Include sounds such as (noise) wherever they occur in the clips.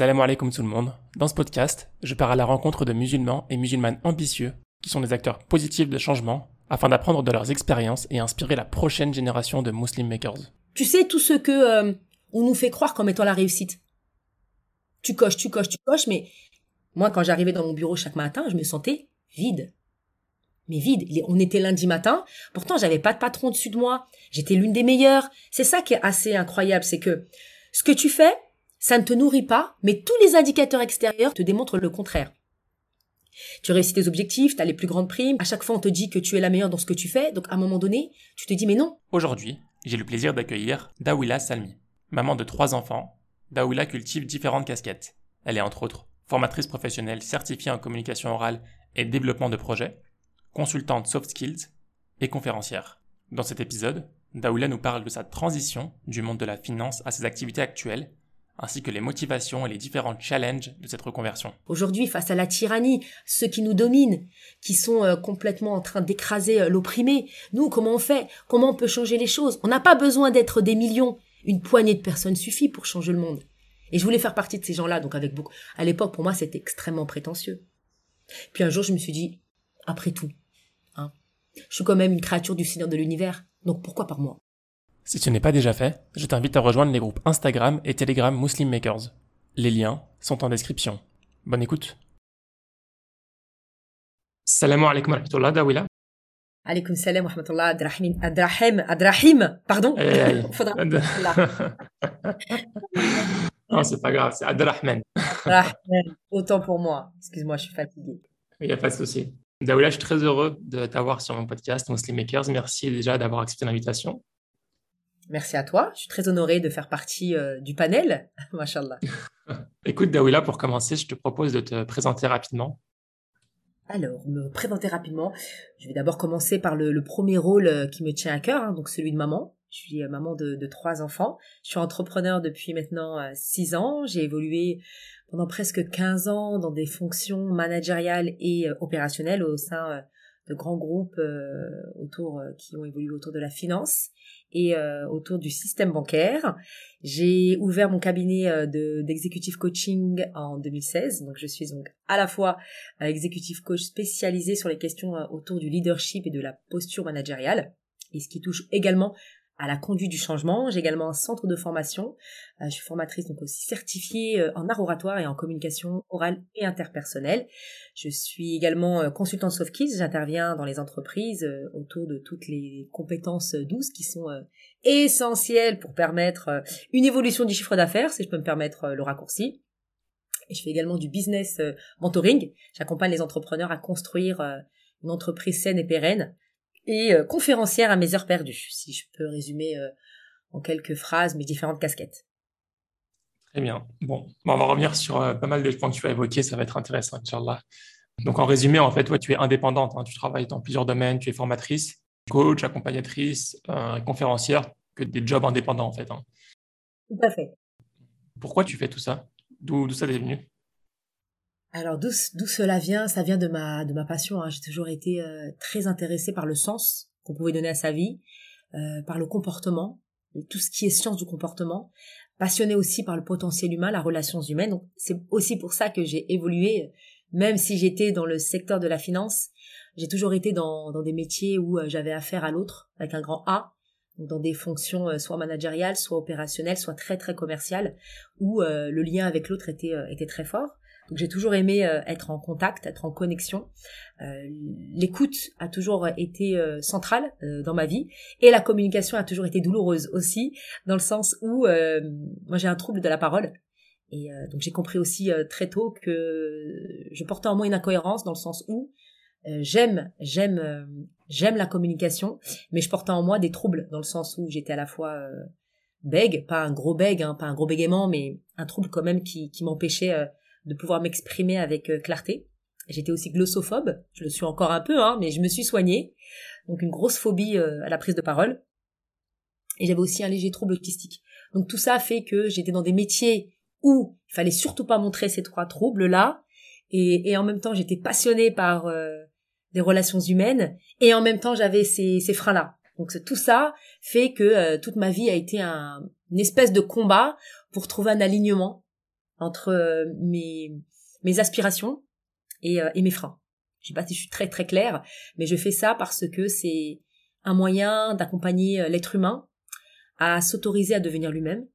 Salam alaikum tout le monde. Dans ce podcast, je pars à la rencontre de musulmans et musulmanes ambitieux qui sont des acteurs positifs de changement afin d'apprendre de leurs expériences et inspirer la prochaine génération de Muslim Makers. Tu sais tout ce que euh, on nous fait croire comme étant la réussite. Tu coches, tu coches, tu coches, mais moi quand j'arrivais dans mon bureau chaque matin, je me sentais vide. Mais vide. On était lundi matin. Pourtant, j'avais pas de patron dessus de moi. J'étais l'une des meilleures. C'est ça qui est assez incroyable, c'est que ce que tu fais, ça ne te nourrit pas, mais tous les indicateurs extérieurs te démontrent le contraire. Tu réussis tes objectifs, tu as les plus grandes primes, à chaque fois on te dit que tu es la meilleure dans ce que tu fais, donc à un moment donné, tu te dis mais non. Aujourd'hui, j'ai le plaisir d'accueillir Dawila Salmi. Maman de trois enfants, Dawila cultive différentes casquettes. Elle est entre autres formatrice professionnelle certifiée en communication orale et développement de projets, consultante soft skills et conférencière. Dans cet épisode, Dawila nous parle de sa transition du monde de la finance à ses activités actuelles ainsi que les motivations et les différents challenges de cette reconversion. Aujourd'hui, face à la tyrannie, ceux qui nous dominent, qui sont euh, complètement en train d'écraser euh, l'opprimé, nous, comment on fait? Comment on peut changer les choses? On n'a pas besoin d'être des millions. Une poignée de personnes suffit pour changer le monde. Et je voulais faire partie de ces gens-là, donc avec beaucoup. À l'époque, pour moi, c'était extrêmement prétentieux. Puis un jour, je me suis dit, après tout, hein, je suis quand même une créature du Seigneur de l'univers, donc pourquoi par moi? Si ce n'est pas déjà fait, je t'invite à rejoindre les groupes Instagram et Telegram Muslim Makers. Les liens sont en description. Bonne écoute. Salam alaikum wa rahmatullah, Dawila. Alaikum salam wa rahmatullah, Adrahim, Adrahim, Adrahim, pardon. (laughs) Faudra... (laughs) non, c'est pas grave, c'est Adrahman. Adrahman, autant pour moi. Excuse-moi, je suis fatigué. Il n'y a pas de souci. Dawila, je suis très heureux de t'avoir sur mon podcast Muslim Makers. Merci déjà d'avoir accepté l'invitation. Merci à toi. Je suis très honorée de faire partie euh, du panel. (laughs) Mashallah. (laughs) Écoute, Dawila, pour commencer, je te propose de te présenter rapidement. Alors, me présenter rapidement. Je vais d'abord commencer par le, premier rôle euh, qui me tient à cœur, hein, donc celui de maman. Je suis euh, maman de, trois enfants. Je suis entrepreneur depuis maintenant six ans. J'ai évolué pendant presque 15 ans dans des fonctions managériales et opérationnelles au sein de grands groupes autour qui ont évolué autour de la finance et euh, autour du système bancaire. J'ai ouvert mon cabinet euh, de d'executive coaching en 2016. Donc je suis donc à la fois euh, executive coach spécialisé sur les questions autour du leadership et de la posture managériale et ce qui touche également à la conduite du changement. J'ai également un centre de formation. Euh, je suis formatrice donc aussi certifiée euh, en art oratoire et en communication orale et interpersonnelle. Je suis également euh, consultante soft skills. J'interviens dans les entreprises autour de toutes les compétences douces qui sont essentielles pour permettre une évolution du chiffre d'affaires, si je peux me permettre le raccourci. Je fais également du business mentoring. J'accompagne les entrepreneurs à construire une entreprise saine et pérenne et euh, conférencière à mes heures perdues, si je peux résumer euh, en quelques phrases mes différentes casquettes. Très bien. Bon, on va revenir sur euh, pas mal de points que tu as évoqués, ça va être intéressant, Inch'Allah. Donc en résumé, en fait, toi, tu es indépendante, hein. tu travailles dans plusieurs domaines, tu es formatrice, coach, accompagnatrice, conférencière, que des jobs indépendants, en fait. Hein. Tout à fait. Pourquoi tu fais tout ça? D'où ça t'est venu? Alors d'où cela vient? Ça vient de ma de ma passion. Hein. J'ai toujours été euh, très intéressée par le sens qu'on pouvait donner à sa vie, euh, par le comportement, tout ce qui est science du comportement. Passionnée aussi par le potentiel humain, la relation humaine. Donc c'est aussi pour ça que j'ai évolué, même si j'étais dans le secteur de la finance. J'ai toujours été dans dans des métiers où euh, j'avais affaire à l'autre avec un grand A dans des fonctions soit managériales, soit opérationnelles, soit très très commerciales, où le lien avec l'autre était était très fort. Donc j'ai toujours aimé euh, être en contact, être en connexion. Euh, l'écoute a toujours été euh, centrale dans ma vie et la communication a toujours été douloureuse aussi, dans le sens où moi j'ai un trouble de la parole. Et donc j'ai compris aussi très tôt que je portais en moi une incohérence dans le sens où j'aime j'aime j'aime la communication, mais je portais en moi des troubles dans le sens où j'étais à la fois bègue, pas un gros bègue, hein, pas un gros bégaiement, mais un trouble quand même qui, qui m'empêchait de pouvoir m'exprimer avec euh, clarté. J'étais aussi glossophobe, je le suis encore un peu, hein, mais je me suis soignée. Donc une grosse phobie euh, à la prise de parole. Et j'avais aussi un léger trouble autistique. Donc tout ça fait que j'étais dans des métiers où il fallait surtout pas montrer ces trois troubles-là. Et, en même temps, j'étais passionnée par euh, des relations humaines. Et en même temps, j'avais ces, ces freins-là. Donc tout ça fait que toute ma vie a été un, une espèce de combat pour trouver un alignement entre mes mes aspirations et, et mes freins. Je sais pas si je suis très très claire, mais je fais ça parce que c'est un moyen d'accompagner l'être humain à s'autoriser à devenir lui-même,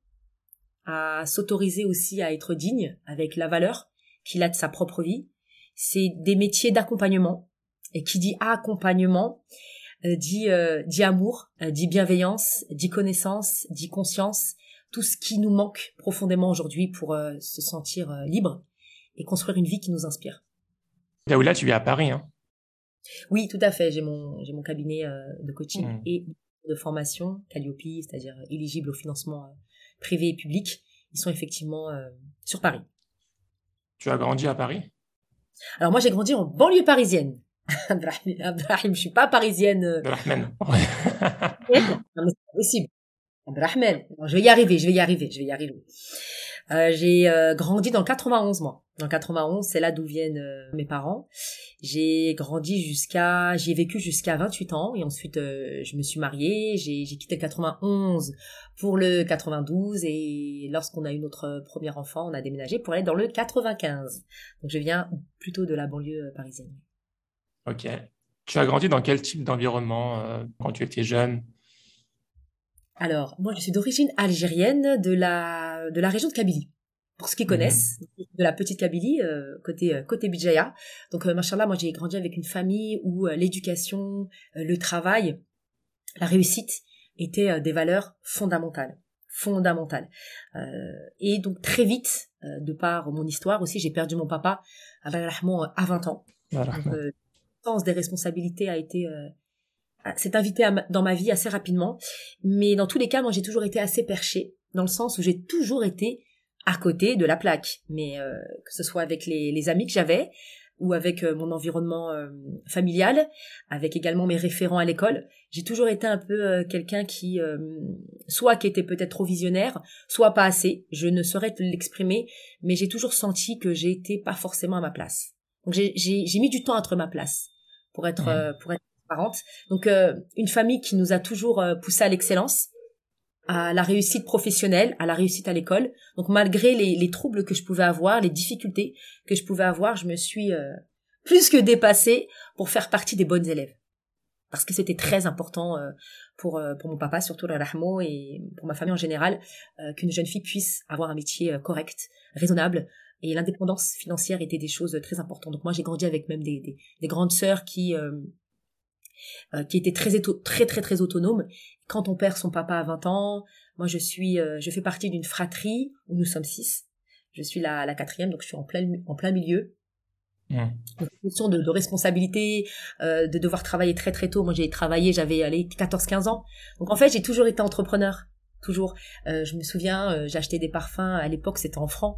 à s'autoriser aussi à être digne avec la valeur qu'il a de sa propre vie. C'est des métiers d'accompagnement. Et qui dit accompagnement, euh, dit, euh, dit amour, euh, dit bienveillance, dit connaissance, dit conscience, tout ce qui nous manque profondément aujourd'hui pour se sentir libre et construire une vie qui nous inspire. Là où là, tu vis à Paris, hein? Oui, tout à fait. J'ai mon, j'ai mon cabinet de coaching mmh. et de formation, Calliope, c'est-à-dire éligible au financement privé et public. Ils sont effectivement sur Paris. Tu as grandi à Paris? Alors moi, j'ai grandi en banlieue parisienne. (laughs) Abdrahim, je suis pas parisienne. Euh. Abdrahman. (laughs) non, mais c'est possible. Abdrahman. je vais y arriver, je vais y arriver, je vais y arriver. Euh, j'ai euh, grandi dans le 91, moi. Dans le 91, c'est là d'où viennent euh, mes parents. J'ai grandi jusqu'à, j'ai vécu jusqu'à 28 ans et ensuite je me suis mariée. J'ai, j'ai quitté le 91 pour le 92 et lorsqu'on a eu notre premier enfant, on a déménagé pour aller dans le 95. Donc je viens plutôt de la banlieue parisienne. Ok. Tu as grandi dans quel type d'environnement quand tu étais jeune? Alors, moi, je suis d'origine algérienne de la de la région de Kabylie. Pour ceux qui connaissent, mhm. de la petite Kabylie, euh, côté euh, côté Bijaya. Donc, euh, machallah, moi, j'ai grandi avec une famille où euh, l'éducation, le travail, la réussite étaient des valeurs fondamentales, fondamentales. et donc, très vite, de par mon histoire aussi, j'ai perdu mon papa à 20 ans. Donc, le sens des responsabilités a été s'est invité dans ma vie assez rapidement. Mais dans tous les cas, moi, j'ai toujours été assez perchée, dans le sens où j'ai toujours été à côté de la plaque. Mais euh, que ce soit avec les, amis que j'avais, ou avec euh, mon environnement euh, familial, avec également mes référents à l'école, j'ai toujours été un peu quelqu'un qui, soit qui était peut-être trop visionnaire, soit pas assez. Je ne saurais te l'exprimer, mais j'ai toujours senti que j'étais pas forcément à ma place. Donc j'ai mis du temps à être ma place pour être pour être donc euh, une famille qui nous a toujours euh, poussé à l'excellence, à la réussite professionnelle, à la réussite à l'école. Donc malgré les, troubles que je pouvais avoir, les difficultés que je pouvais avoir, je me suis euh, (laughs) plus que dépassée pour faire partie des bonnes élèves. Parce que c'était très important pour pour mon papa, surtout la rahmo, et pour ma famille en général, qu'une jeune fille puisse avoir un métier correct, raisonnable, et l'indépendance financière était des choses très importantes. Donc moi j'ai grandi avec même des, des, des grandes sœurs qui euh, qui était très, très très très autonome. Quand on perd son papa à 20 ans, moi je suis, euh, je fais partie d'une fratrie où nous sommes six. Je suis la, la quatrième, donc je suis en plein, en plein milieu. Mmh. Question de, de responsabilité, euh, de devoir travailler très très tôt. Moi j'ai travaillé, j'avais 14-15 ans. Donc en fait j'ai toujours été entrepreneur, toujours. Je me souviens, acheté des parfums, à l'époque c'était en francs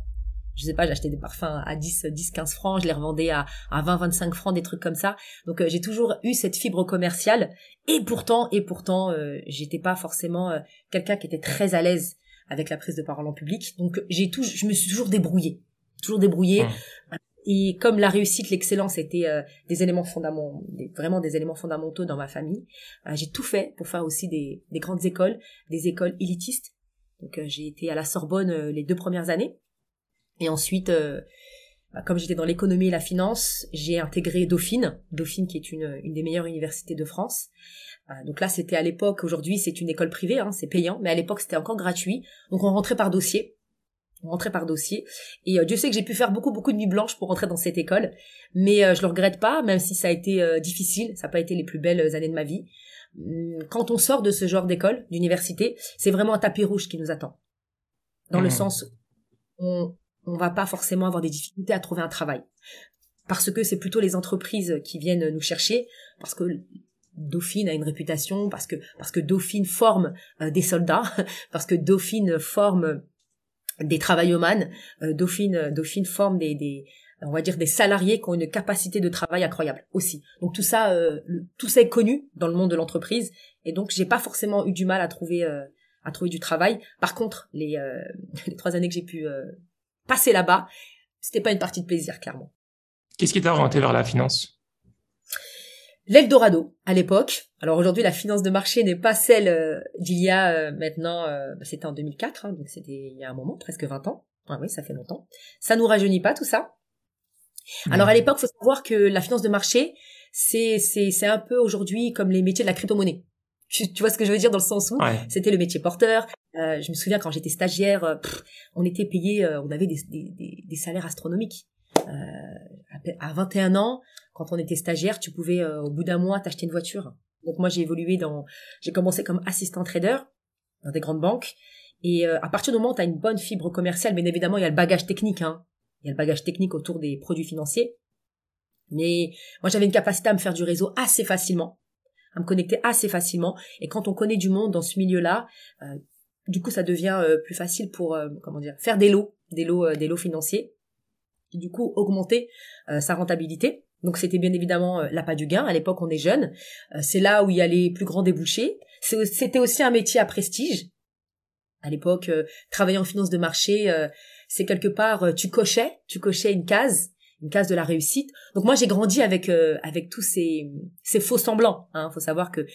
je sais pas, j'achetais des parfums à 10, 10, 15 francs, je les revendais à, à 20, 25 francs, des trucs comme ça. Donc euh, j'ai toujours eu cette fibre commerciale et pourtant, et pourtant, euh, j'étais pas forcément euh, quelqu'un qui était très à l'aise avec la prise de parole en public. Donc j'ai tout, je me suis toujours débrouillée, toujours débrouillée. Mmh. Et comme la réussite, l'excellence étaient des éléments fondamentaux, vraiment des éléments fondamentaux dans ma famille, j'ai tout fait pour faire aussi des, des grandes écoles, des écoles élitistes. Donc j'ai été à la Sorbonne les deux premières années. Et ensuite, euh, bah, comme j'étais dans l'économie et la finance, j'ai intégré Dauphine, Dauphine qui est une, une des meilleures universités de France. Euh, donc là, c'était à l'époque, aujourd'hui c'est une école privée, hein, c'est payant, mais à l'époque c'était encore gratuit. Donc on rentrait par dossier. On rentrait par dossier. Et euh, Dieu sait que j'ai pu faire beaucoup, beaucoup de nuits blanches pour rentrer dans cette école. Mais je le regrette pas, même si ça a été difficile. Ça n'a pas été les plus belles années de ma vie. Hum, quand on sort de ce genre d'école, d'université, c'est vraiment un tapis rouge qui nous attend. Dans le mmh. sens on, on va pas forcément avoir des difficultés à trouver un travail. Parce que c'est plutôt les entreprises qui viennent nous chercher, parce que Dauphine a une réputation, parce que parce que Dauphine forme euh, des soldats, (laughs) parce que Dauphine forme des travaillomans, euh, Dauphine Dauphine forme des, on va dire des salariés qui ont une capacité de travail incroyable aussi. Donc tout ça euh, tout ça est connu dans le monde de l'entreprise et donc j'ai pas forcément eu du mal à trouver à trouver du travail. Par contre, les, (laughs) les trois années que j'ai pu passer là-bas, c'était pas une partie de plaisir, clairement. Qu'est-ce qui t'a orienté vers la finance? L'Eldorado, à l'époque. Alors aujourd'hui, la finance de marché n'est pas celle euh, d'il y a euh, maintenant, euh, bah, c'était en 2004, hein, donc c'était il y a un moment, presque 20 ans. oui, ça fait longtemps. Ça nous rajeunit pas tout ça. Alors à l'époque, faut savoir que la finance de marché, c'est c'est c'est un peu aujourd'hui comme les métiers de la crypto-monnaie. Tu, vois ce que je veux dire dans le sens où c'était le métier porteur. Euh, je me souviens quand j'étais stagiaire, euh, on était payé, euh, on avait des, des, des, salaires astronomiques. Euh, à 21 ans, quand on était stagiaire, tu pouvais au bout d'un mois t'acheter une voiture. Donc moi j'ai évolué dans, j'ai commencé comme assistant trader dans des grandes banques. Et à partir du moment où tu as une bonne fibre commerciale, bien évidemment il y a le bagage technique. Hein. Il y a le bagage technique autour des produits financiers. Mais moi, j'avais une capacité à me faire du réseau assez facilement, me connecter assez facilement. Et quand on connaît du monde dans ce milieu-là, euh, du coup, ça devient euh, plus facile pour, euh, comment dire, faire des lots, des lots, des lots financiers. Et du coup, augmenter sa rentabilité. Donc, c'était bien évidemment l'appât du gain. À l'époque, on est jeune. c'est là où il y a les plus grands débouchés. C'était aussi un métier à prestige. À l'époque, travailler en finance de marché, c'est quelque part tu cochais, tu cochais une case, une case de la réussite. Donc moi j'ai grandi avec euh, avec tous ces ces faux semblants. Hein. Faut savoir que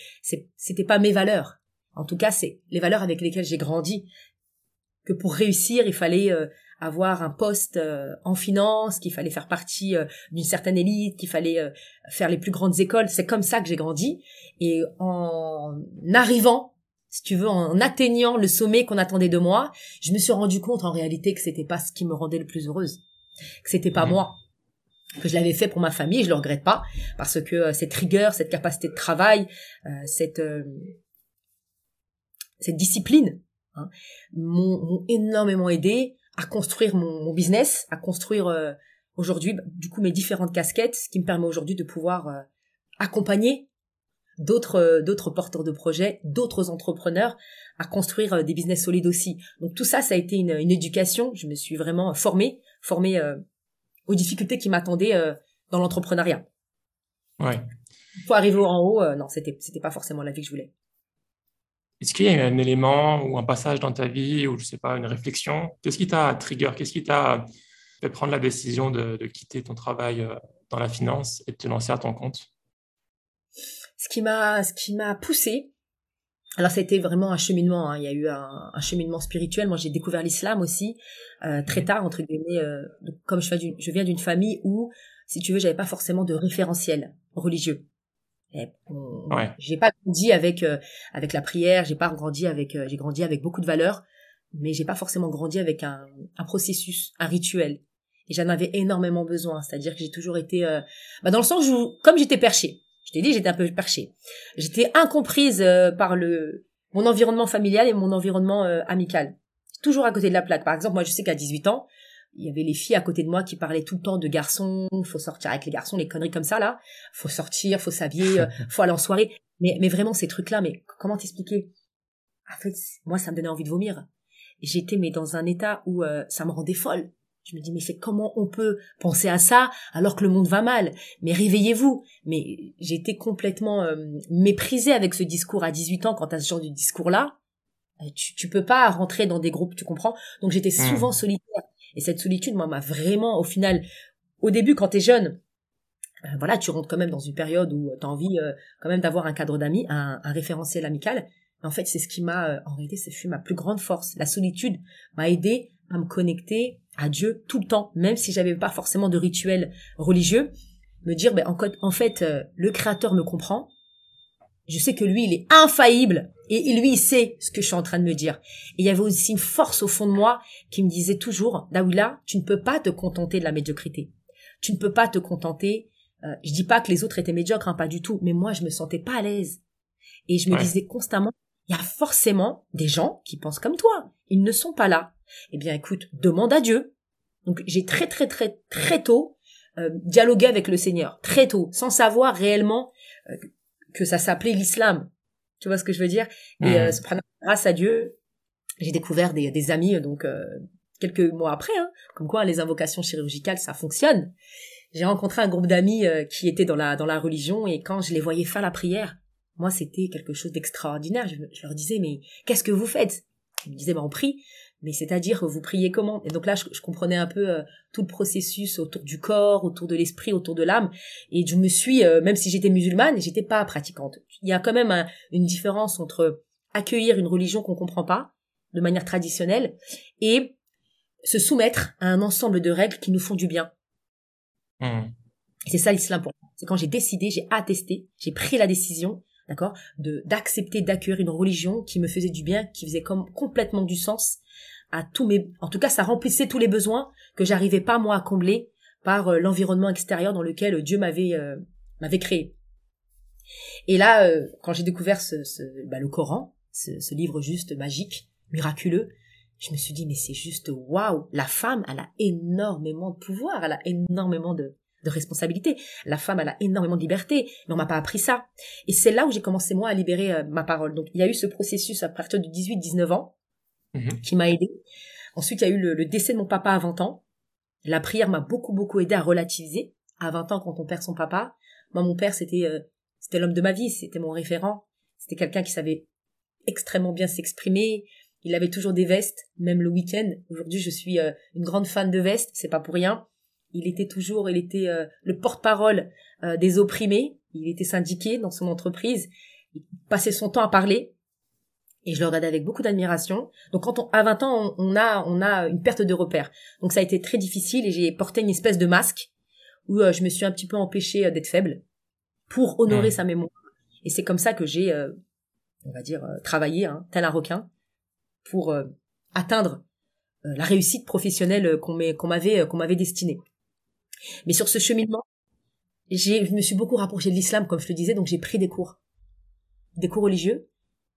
c'était pas mes valeurs. En tout cas c'est les valeurs avec lesquelles j'ai grandi. Que pour réussir il fallait euh, avoir un poste en finance, qu'il fallait faire partie d'une certaine élite, qu'il fallait faire les plus grandes écoles. C'est comme ça que j'ai grandi. Et en arrivant si tu veux, en atteignant le sommet qu'on attendait de moi, je me suis rendu compte en réalité que c'était pas ce qui me rendait le plus heureuse, que c'était pas mhm. moi, que je l'avais fait pour ma famille, et je le regrette pas, parce que euh, cette rigueur, cette capacité de travail, euh, cette euh, cette discipline, hein, m'ont énormément aidé à construire mon, mon business, à construire aujourd'hui, bah, du coup, mes différentes casquettes, ce qui me permet aujourd'hui de pouvoir accompagner d'autres euh, d'autres porteurs de projets, d'autres entrepreneurs à construire euh, des business solides aussi. Donc tout ça, ça a été une, une éducation. Je me suis vraiment formée, formée euh, aux difficultés qui m'attendaient dans l'entrepreneuriat. Ouais. Pour arriver en haut, non, c'était c'était pas forcément la vie que je voulais. Est-ce qu'il y a un élément ou un passage dans ta vie ou je sais pas une réflexion? Qu'est-ce qui t'a trigger? Qu'est-ce qui t'a fait prendre la décision de, de quitter ton travail dans la finance et de te lancer à ton compte? Ce qui m'a ce qui m'a poussé alors c'était vraiment un cheminement hein. il y a eu un, cheminement spirituel. Moi j'ai découvert l'islam aussi euh, très tard entre guillemets euh, comme je, je viens d'une famille où si tu veux j'avais pas forcément de référentiel religieux. J'ai pas grandi avec euh, avec la prière j'ai pas grandi avec j'ai grandi avec beaucoup de valeurs mais j'ai pas forcément grandi avec un, un processus un rituel. Et j'en avais énormément besoin. C'est-à-dire que j'ai toujours été bah dans le sens où comme j'étais perché je t'ai dit, j'étais un peu perchée. J'étais incomprise euh, par le mon environnement familial et mon environnement euh, amical. Toujours à côté de la plaque. Par exemple, moi, je sais qu'à 18 ans, il y avait les filles à côté de moi qui parlaient tout le temps de garçons, faut sortir avec les garçons, les conneries comme ça là, faut sortir, faut s'habiller, euh, (laughs) faut aller en soirée. Mais mais vraiment ces trucs là, mais comment t'expliquer? En fait, moi ça me donnait envie de vomir. J'étais mais dans un état où ça me rendait folle. Je me dis, mais c'est comment on peut penser à ça alors que le monde va mal? Mais réveillez-vous Mais j'étais complètement euh, méprisée avec ce discours à 18 ans quand à ce genre de discours-là. Euh, tu, tu peux pas rentrer dans des groupes, tu comprends? Donc j'étais mmh. souvent solitaire. Et cette solitude, moi, m'a vraiment, au final, au début, quand t'es jeune, euh, voilà, tu rentres quand même dans une période où tu as envie quand même d'avoir un cadre d'amis, un, un, référentiel amical. En fait, c'est ce qui m'a, en réalité, c'est ma plus grande force. La solitude m'a aidé à me connecter à Dieu tout le temps, même si j'avais pas forcément de rituel religieux, me dire, ben, en, fait, euh, le Créateur me comprend. Je sais que lui, il est infaillible et lui, il sait ce que je suis en train de me dire. Et il y avait aussi une force au fond de moi qui me disait toujours, Dawila, tu ne peux pas te contenter de la médiocrité. Tu ne peux pas te contenter. Euh, je dis pas que les autres étaient médiocres, hein, pas du tout, mais moi, je me sentais pas à l'aise. Et je me disais constamment, il y a forcément des gens qui pensent comme toi. Ils ne sont pas là. Eh bien, écoute, demande à Dieu. Donc, j'ai très, très, très, très tôt euh, dialogué avec le Seigneur, très tôt, sans savoir réellement euh, que ça s'appelait l'islam. Tu vois ce que je veux dire? Et mmh. euh, grâce à Dieu, j'ai découvert des, des amis, donc quelques mois après, hein, comme quoi les invocations chirurgicales, ça fonctionne. J'ai rencontré un groupe d'amis qui étaient dans la dans la religion et quand je les voyais faire la prière, moi c'était quelque chose d'extraordinaire. Je, je, leur disais mais qu'est-ce que vous faites? Ils me disaient bah on prie mais c'est-à-dire vous priez comment? Et donc là, je, comprenais un peu euh, tout le processus autour du corps, autour de l'esprit, autour de l'âme. Et je me suis, euh, même si j'étais musulmane, j'étais pas pratiquante. Il y a quand même une différence entre accueillir une religion qu'on comprend pas de manière traditionnelle et se soumettre à un ensemble de règles qui nous font du bien. Hmm. C'est ça l'islam pour moi. C'est quand j'ai décidé, j'ai attesté, j'ai pris la décision, d'accord, de d'accepter d'accueillir une religion qui me faisait du bien, qui faisait comme complètement du sens à tous mes, en tout cas, ça remplissait tous les besoins que j'arrivais pas moi à combler par euh, l'environnement extérieur dans lequel Dieu m'avait euh, m'avait créé. Et là, euh, quand j'ai découvert ce, ce bah, le Coran, ce, ce livre juste magique, miraculeux, je me suis dit mais c'est juste waouh, la femme elle a énormément de pouvoir, elle a énormément de de responsabilité. La femme, elle a énormément de liberté, mais on m'a pas appris ça. Et c'est là où j'ai commencé, moi, à libérer ma parole. Donc, il y a eu ce processus à partir de 18-19 ans, mhm. qui m'a aidé. Ensuite, il y a eu le, décès de mon papa à 20 ans. La prière m'a beaucoup, beaucoup aidé à relativiser. À 20 ans, quand on perd son papa, moi, mon père, c'était euh, c'était l'homme de ma vie, c'était mon référent. C'était quelqu'un qui savait extrêmement bien s'exprimer. Il avait toujours des vestes, même le week-end. Aujourd'hui, je suis euh, une grande fan de vestes, c'est pas pour rien. Il était toujours, il était euh, le porte-parole des opprimés. Il était syndiqué dans son entreprise. Il passait son temps à parler et je le regardais avec beaucoup d'admiration. Donc quand on à 20 ans, on, a on a une perte de repère. Donc ça a été très difficile et j'ai porté une espèce de masque où euh, je me suis un petit peu empêchée euh, d'être faible pour honorer sa mémoire. Et c'est comme ça que j'ai euh, on va dire travaillé hein, tel un requin pour atteindre la réussite professionnelle qu'on qu'on m'avait qu'on m'avait destinée. Mais sur ce cheminement, j'ai je me suis beaucoup rapprochée de l'islam comme je le disais donc j'ai pris des cours des cours religieux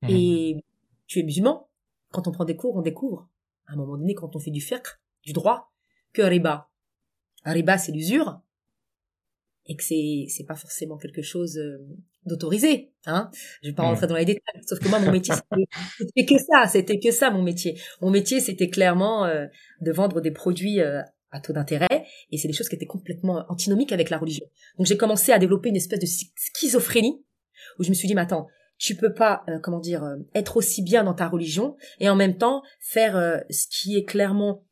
mmh. et tu es musulman. Quand on prend des cours, on découvre, à un moment donné, quand on fait du fiqh, du droit, que riba. Riba, c'est l'usure. Et que c'est, c'est pas forcément quelque chose euh, d'autorisé, hein. Je vais pas rentrer dans les détails. Sauf que moi, mon métier, c'était que ça. C'était que ça, mon métier. Mon métier, c'était clairement euh, de vendre des produits euh, à taux d'intérêt. Et c'est des choses qui étaient complètement antinomiques avec la religion. Donc j'ai commencé à développer une espèce de schizophrénie où je me suis dit, mais attends, tu peux pas euh, comment dire euh, être aussi bien dans ta religion et en même temps faire euh, ce qui est clairement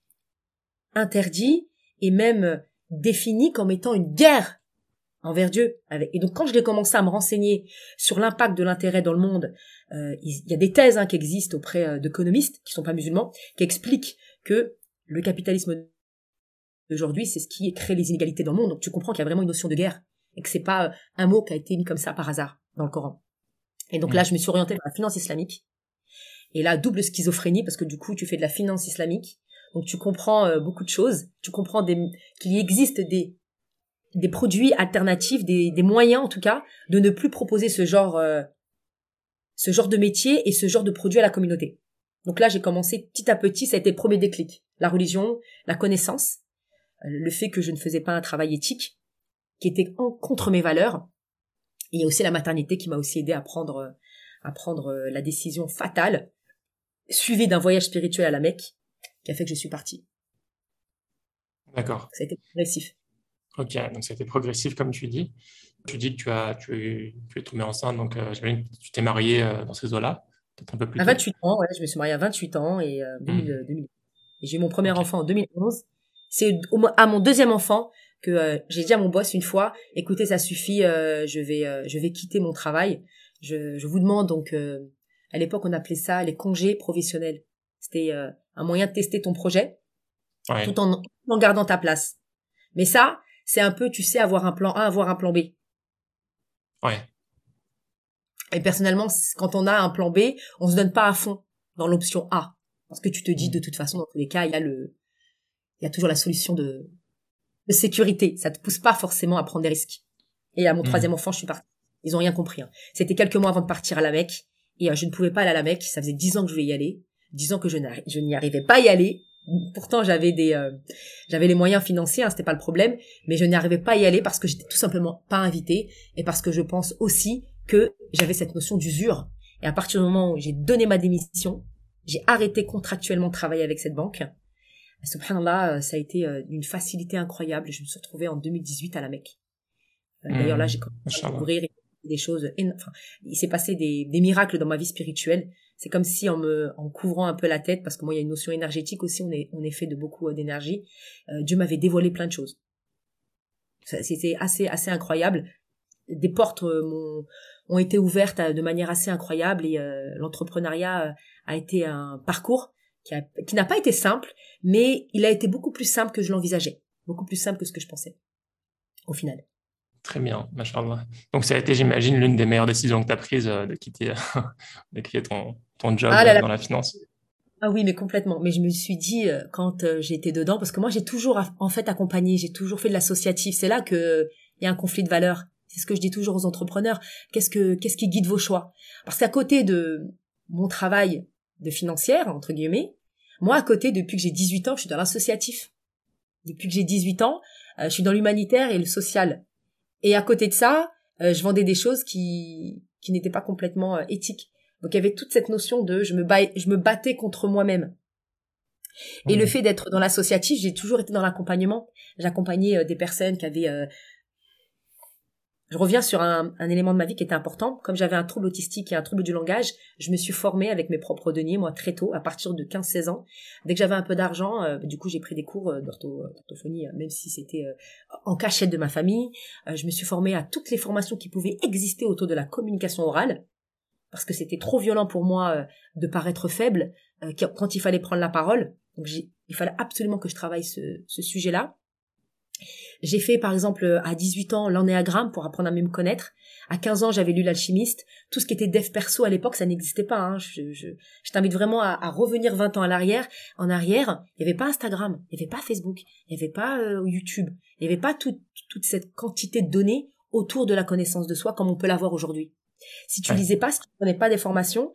interdit et même défini comme étant une guerre envers Dieu. Et donc quand je l'ai commencé à me renseigner sur l'impact de l'intérêt dans le monde, il y a des thèses hein, qui existent auprès d'économistes qui sont pas musulmans qui expliquent que le capitalisme d'aujourd'hui c'est ce qui crée les inégalités dans le monde. Donc tu comprends qu'il y a vraiment une notion de guerre et que c'est pas un mot qui a été mis comme ça par hasard dans le Coran. Et donc là, mm. je me suis orientée vers la finance islamique. Et là, double schizophrénie, parce que du coup, tu fais de la finance islamique. Donc tu comprends euh, beaucoup de choses. Tu comprends qu'il existe des, des produits alternatifs, des, des moyens en tout cas, de ne plus proposer ce genre, euh, ce genre de métier et ce genre de produit à la communauté. Donc là, j'ai commencé petit à petit, ça a été le premier déclic. La religion, la connaissance, euh, le fait que je ne faisais pas un travail éthique, qui était en, contre mes valeurs, il y a aussi la maternité qui m'a aussi aidé à prendre, à prendre euh, la décision fatale, suivie d'un voyage spirituel à la Mecque, qui a fait que je suis partie. D'accord. Ça a été progressif. Ok, donc ça a été progressif comme tu dis. Tu dis que tu as, tu, tu es tombée enceinte, donc euh, tu t'es mariée euh, dans ces eaux-là, peut-être un peu plus À 28 ans, ouais, je me suis mariée à 28 ans et, euh, 2000, hmm. et j'ai eu mon premier enfant en 2011. C'est à mon deuxième enfant que euh, j'ai dit à mon boss une fois, écoutez, ça suffit, euh, je vais euh, je vais quitter mon travail. Je, je vous demande donc à l'époque on appelait ça les congés professionnels. C'était un moyen de tester ton projet tout en en gardant ta place. Mais ça, c'est un peu tu sais avoir un plan A, avoir un plan B. Ouais. Et personnellement, quand on a un plan B, on se donne pas à fond dans l'option A parce que tu te dis de toute façon dans tous les cas, il y a le il y a toujours la solution de de sécurité. Ça te pousse pas forcément à prendre des risques. Et à mon mmh. troisième enfant, je suis partie. Ils ont rien compris. Hein. C'était quelques mois avant de partir à la Mecque. Et euh, je ne pouvais pas aller à la Mecque. Ça faisait dix ans que je voulais y aller. Dix ans que je n'y arrivais pas à y aller. Pourtant, j'avais des, euh, j'avais les moyens financiers, hein, c'était pas le problème, mais je n'y arrivais pas à y aller parce que j'étais tout simplement pas invitée et parce que je pense aussi que j'avais cette notion d'usure. Et à partir du moment où j'ai donné ma démission, j'ai arrêté contractuellement de travailler avec cette banque subhanallah, euh, ça a été euh, d'une facilité incroyable. Je me suis retrouvée en 2018 à la Mecque. Euh, d'ailleurs, là, j'ai commencé à découvrir des choses. Enfin, il s'est passé des, des, miracles dans ma vie spirituelle. C'est comme si en me, en couvrant un peu la tête, parce que moi, il y a une notion énergétique aussi. On est, on est fait de beaucoup d'énergie. Dieu m'avait dévoilé plein de choses. C'était assez, assez incroyable. Des portes m'ont, ont été ouvertes de manière assez incroyable et l'entrepreneuriat a été un parcours qui, qui n'a pas été simple, mais il a été beaucoup plus simple que je l'envisageais, beaucoup plus simple que ce que je pensais, au final. Très bien, machallah. Donc ça a été, j'imagine, l'une des meilleures décisions que tu as prises euh, de quitter, (laughs) de quitter ton, ton job ah dans la finance. Ah oui, mais complètement. Mais je me suis dit euh, quand euh, j'étais dedans, parce que moi j'ai toujours en fait accompagné, j'ai toujours fait de l'associatif. C'est là que il y a un conflit de valeurs. C'est ce que je dis toujours aux entrepreneurs. Qu'est-ce que qu'est-ce qui guide vos choix? Parce qu'à côté de mon travail de financière entre guillemets, moi à côté depuis que j'ai 18 ans, je suis dans l'associatif. Depuis que j'ai 18 ans, je suis dans l'humanitaire et le social. Et à côté de ça, euh, je vendais des choses qui qui n'étaient pas complètement euh, éthiques. Donc il y avait toute cette notion de je me je me battais contre moi-même. Et le mmh. fait d'être dans l'associatif, j'ai toujours été dans l'accompagnement. J'accompagnais euh, des personnes qui avaient je reviens sur un, élément de ma vie qui était important. Comme j'avais un trouble autistique et un trouble du langage, je me suis formée avec mes propres deniers, moi, très tôt, à partir de 15-16 ans. Dès que j'avais un peu d'argent, euh, du coup, j'ai pris des cours euh, d'orthophonie, euh, même si c'était en cachette de ma famille. je me suis formée à toutes les formations qui pouvaient exister autour de la communication orale, parce que c'était trop violent pour moi de paraître faible quand il fallait prendre la parole. Donc, il fallait absolument que je travaille ce sujet-là. J'ai fait par exemple à 18 ans l'ennéagramme pour apprendre à mieux me connaître. À 15 ans, j'avais lu l'alchimiste. Tout ce qui était dev perso à l'époque, ça n'existait pas. Hein. Je, je, je t'invite vraiment à, à, revenir 20 ans à l'arrière. En arrière, il n'y avait pas Instagram, il n'y avait pas Facebook, il n'y avait pas euh, YouTube, il n'y avait pas toute cette quantité de données autour de la connaissance de soi comme on peut l'avoir aujourd'hui. Si tu lisais pas, si tu prenais pas des formations,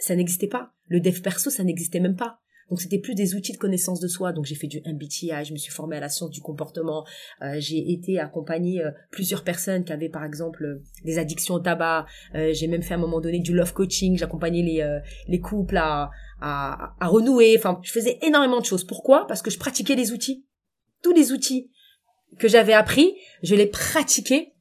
ça n'existait pas. Le dev perso, ça n'existait même pas. Donc c'était plus des outils de connaissance de soi. Donc j'ai fait du MBTI, je me suis formée à la science du comportement. Euh, j'ai été accompagnée euh, plusieurs personnes qui avaient par exemple euh, des addictions au tabac. j'ai même fait à un moment donné du love coaching. J'accompagnais les les couples à, à à renouer. Enfin, je faisais énormément de choses. Pourquoi? Parce que je pratiquais les outils. Tous les outils que j'avais appris, je les pratiquais